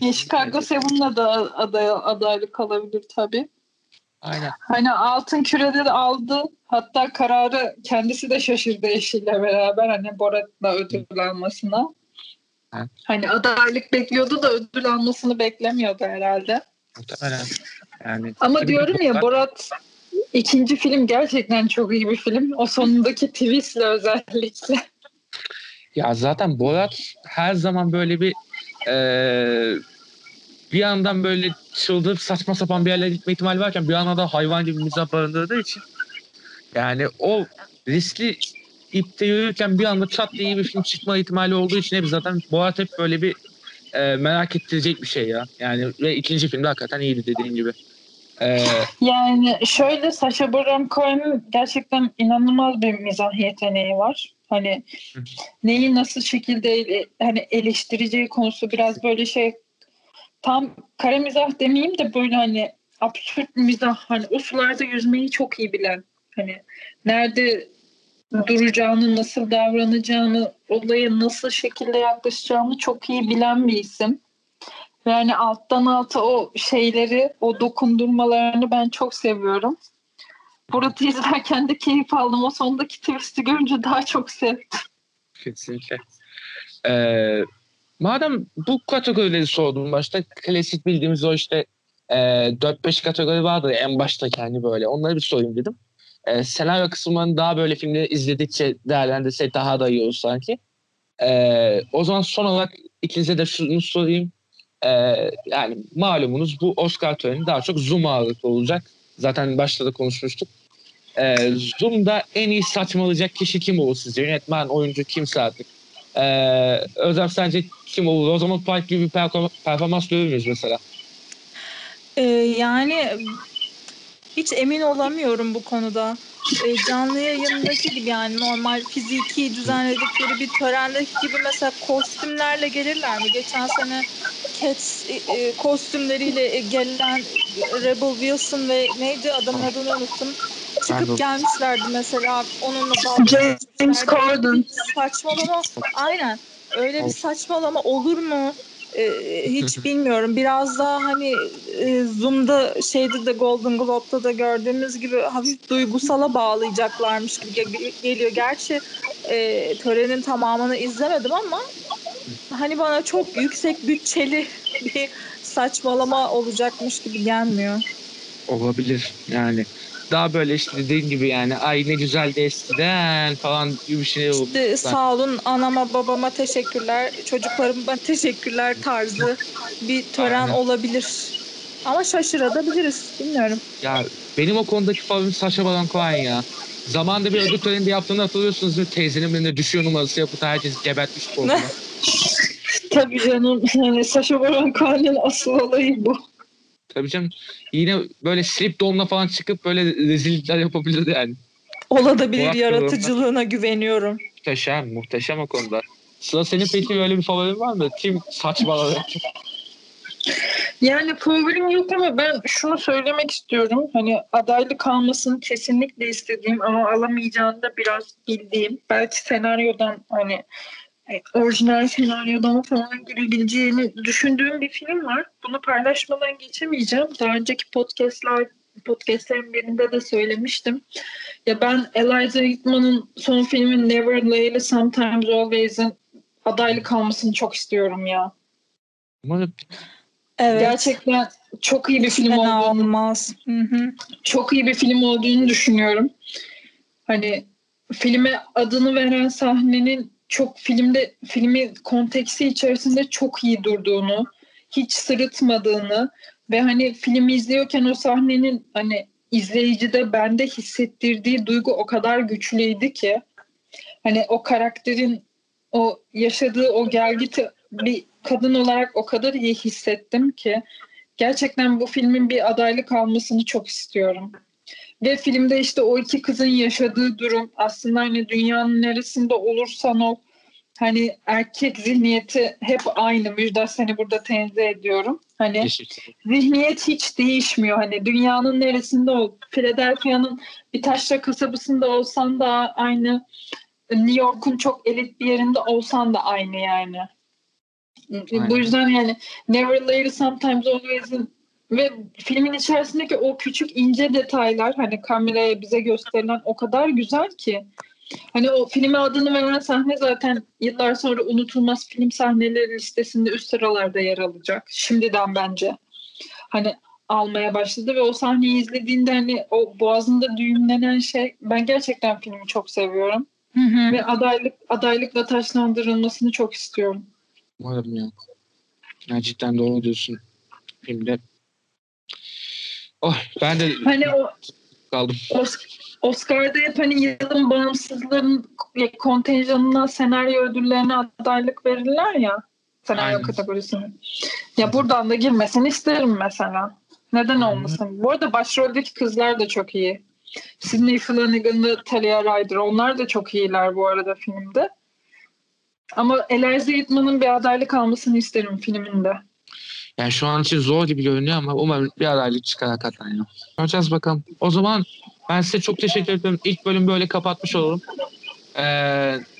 Speaker 3: Ya Chicago Seven'la da aday, adaylık alabilir tabii.
Speaker 1: Aynen.
Speaker 3: Hani altın kürede de aldı. Hatta kararı kendisi de şaşırdı eşiyle beraber hani Borat'la ödül almasına.
Speaker 1: Evet.
Speaker 3: Hani adaylık bekliyordu da ödül almasını beklemiyordu herhalde.
Speaker 1: Muhtemelen. Yani
Speaker 3: Ama diyorum ya
Speaker 1: Borat
Speaker 3: ikinci film gerçekten çok iyi bir film. O sonundaki twistle özellikle.
Speaker 1: Ya zaten Borat her zaman böyle bir eee, bir yandan böyle çıldırıp saçma sapan bir yerlere gitme ihtimali varken bir yandan da hayvan gibi mizah barındırdığı için yani o riskli ipte yürürken bir anda çat diye iyi bir film çıkma ihtimali olduğu için hep zaten Borat hep böyle bir eee, merak ettirecek bir şey ya. Yani ve ikinci filmde hakikaten iyiydi dediğin gibi. E, Eee,
Speaker 3: Yani şöyle Sacha Baron Cohen'in gerçekten inanılmaz bir mizah yeteneği var. Hani neyi nasıl şekilde ele- hani eleştireceği konusu biraz böyle şey tam kara mizah demeyeyim de böyle hani absürt mizah hani o sularda yüzmeyi çok iyi bilen hani nerede duracağını nasıl davranacağını olaya nasıl şekilde yaklaşacağını çok iyi bilen bir isim. Yani alttan alta o şeyleri, o dokundurmalarını ben çok seviyorum. Borat'ı izlerken de keyif aldım. O sondaki twist'i görünce daha çok sevdim.
Speaker 1: Kesinlikle. Ee, madem bu kategorileri sordum başta klasik bildiğimiz o işte e, 4-5 kategori vardı ya en baştaki hani böyle onları bir sorayım dedim. E, senaryo kısmını daha böyle filmleri izledikçe değerlendirsek daha da iyi olur sanki. E, o zaman son olarak ikinize de şunu sorayım. E, yani malumunuz bu Oscar töreni daha çok Zoom ağırlıklı olacak. Zaten başta da konuşmuştuk. E, Zoom'da en iyi saçmalayacak kişi kim olur sizce? Yönetmen, oyuncu kimse artık. E, Özlem sence kim olur? O zaman Park gibi bir perform- performans görür müyüz mesela?
Speaker 2: Ee, yani hiç emin olamıyorum bu konuda. Ee, canlı yayındaki gibi yani normal fiziki düzenledikleri bir törendeki gibi mesela kostümlerle gelirler mi? Geçen sene Cats e, e, kostümleriyle e, gelen Rebel Wilson ve neydi adamın adını unuttum. Çıkıp
Speaker 1: Pardon.
Speaker 2: gelmişlerdi mesela onunla dalga
Speaker 3: James. Corden.
Speaker 2: Saçmalama aynen öyle bir saçmalama olur mu? Ee, hiç bilmiyorum. Biraz daha hani e, Zoom'da şeyde de Golden Globe'da da gördüğümüz gibi hafif duygusala bağlayacaklarmış gibi ge- geliyor. Gerçi e, törenin tamamını izlemedim ama hani bana çok yüksek bütçeli bir saçmalama olacakmış gibi gelmiyor.
Speaker 1: Olabilir yani. Daha böyle işte dediğin gibi yani ay ne güzeldi eskiden falan gibi bir şey oldu.
Speaker 2: İşte sağ olun anama babama teşekkürler, çocuklarıma teşekkürler tarzı bir tören
Speaker 1: Aynen.
Speaker 2: olabilir. Ama şaşırabiliriz. Bilmiyorum.
Speaker 1: Ya benim o konudaki favorim Sacha Baron Cohen ya. Zamanında bir ödül töreninde yaptığını hatırlıyorsunuz değil mi? Teyzenin birinde düşüyor numarası yapıp herkes gebertmiş koluna.
Speaker 3: Tabii canım. Yani Sacha Baron Cohen'in asıl olayı bu.
Speaker 1: Tabii canım. Yine böyle slip donla falan çıkıp böyle rezillikler yapabilirdi yani.
Speaker 2: Olabilir
Speaker 1: Murat
Speaker 2: yaratıcılığına güveniyorum.
Speaker 1: Muhteşem, muhteşem o konuda. Sıra senin peki böyle bir favorin var mı? Kim saçmaladı?
Speaker 3: Yani favorim yok ama ben şunu söylemek istiyorum. Hani adaylık kalmasını kesinlikle istediğim ama alamayacağını da biraz bildiğim. Belki senaryodan hani e, orijinal senaryodan falan girebileceğini düşündüğüm bir film var. Bunu paylaşmadan geçemeyeceğim. Daha önceki podcastlar podcastlerin birinde de söylemiştim. Ya ben Eliza Hickman'ın son filmi Never Lately Sometimes Always'in adaylık kalmasını çok istiyorum ya.
Speaker 1: Umarım
Speaker 2: Evet.
Speaker 3: Gerçekten çok iyi bir film
Speaker 2: Fena
Speaker 3: olduğunu,
Speaker 2: olmaz.
Speaker 3: Çok iyi bir film olduğunu düşünüyorum. Hani filme adını veren sahnenin çok filmde filmi konteksi içerisinde çok iyi durduğunu, hiç sırıtmadığını ve hani filmi izliyorken o sahnenin hani izleyicide bende hissettirdiği duygu o kadar güçlüydü ki hani o karakterin o yaşadığı o gergiti bir kadın olarak o kadar iyi hissettim ki gerçekten bu filmin bir adaylık almasını çok istiyorum. Ve filmde işte o iki kızın yaşadığı durum aslında hani dünyanın neresinde olursan ol hani erkek zihniyeti hep aynı. Müjdat seni burada tenzih ediyorum. Hani zihniyet hiç değişmiyor. Hani dünyanın neresinde ol. Philadelphia'nın bir taşra kasabasında olsan da aynı. New York'un çok elit bir yerinde olsan da aynı yani.
Speaker 1: Aynen.
Speaker 3: Bu yüzden yani Never Later Sometimes Always'in Ve filmin içerisindeki o küçük ince detaylar hani kameraya bize gösterilen o kadar güzel ki. Hani o filme adını veren sahne zaten yıllar sonra unutulmaz film sahneleri listesinde üst sıralarda yer alacak. Şimdiden bence. Hani almaya başladı ve o sahneyi izlediğinde hani o boğazında düğümlenen şey ben gerçekten filmi çok seviyorum.
Speaker 2: Hı hı.
Speaker 3: Ve adaylık adaylıkla taşlandırılmasını çok istiyorum.
Speaker 1: Umarım ya. Ya cidden doğru diyorsun filmde. Oh ben de
Speaker 3: Hani o
Speaker 1: kaldım.
Speaker 3: Os- Oscar'da hep hani yılın bağımsızların kontenjanına senaryo ödüllerine adaylık verirler ya. Senaryo
Speaker 1: Aynen.
Speaker 3: kategorisine. Ya buradan da girmesini isterim mesela. Neden olmasın? Bu arada başroldeki kızlar da çok iyi. Sydney Flanagan'lı Talia Ryder. Onlar da çok iyiler bu arada filmde. Ama Eliza Hittman'ın bir adaylık almasını isterim filminde.
Speaker 1: Yani şu an için zor gibi görünüyor ama umarım bir adaylık çıkar hakikaten ya. Göreceğiz bakalım. O zaman ben size çok teşekkür ederim. İlk bölüm böyle kapatmış olalım. Ee,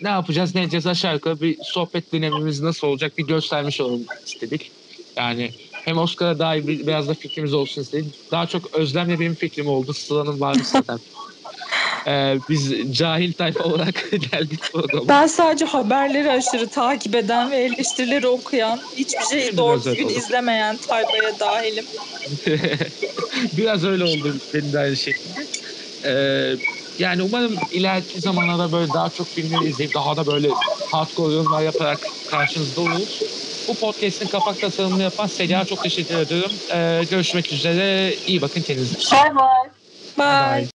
Speaker 1: ne yapacağız ne edeceğiz aşağı yukarı bir sohbet dinlememiz nasıl olacak bir göstermiş olalım istedik. Yani hem Oscar'a dair bir, biraz da fikrimiz olsun istedik. Daha çok Özlem'le benim fikrim oldu. Sıla'nın vardı zaten. Ee, biz cahil tayfa olarak geldik programa.
Speaker 2: Ben sadece haberleri aşırı takip eden ve eleştirileri okuyan, hiçbir şeyi doğru düzgün izlemeyen tayfaya dahilim.
Speaker 1: Biraz öyle oldu benim de aynı şekilde. Ee, yani umarım ileriki zamanlarda böyle daha çok filmleri izleyip daha da böyle hardcore yorumlar yaparak karşınızda oluruz. Bu podcast'in kapak tasarımını yapan Seliha çok teşekkür ediyorum. Ee, görüşmek üzere. İyi bakın kendinize.
Speaker 3: Bye bye.
Speaker 2: Bye.
Speaker 1: Bye.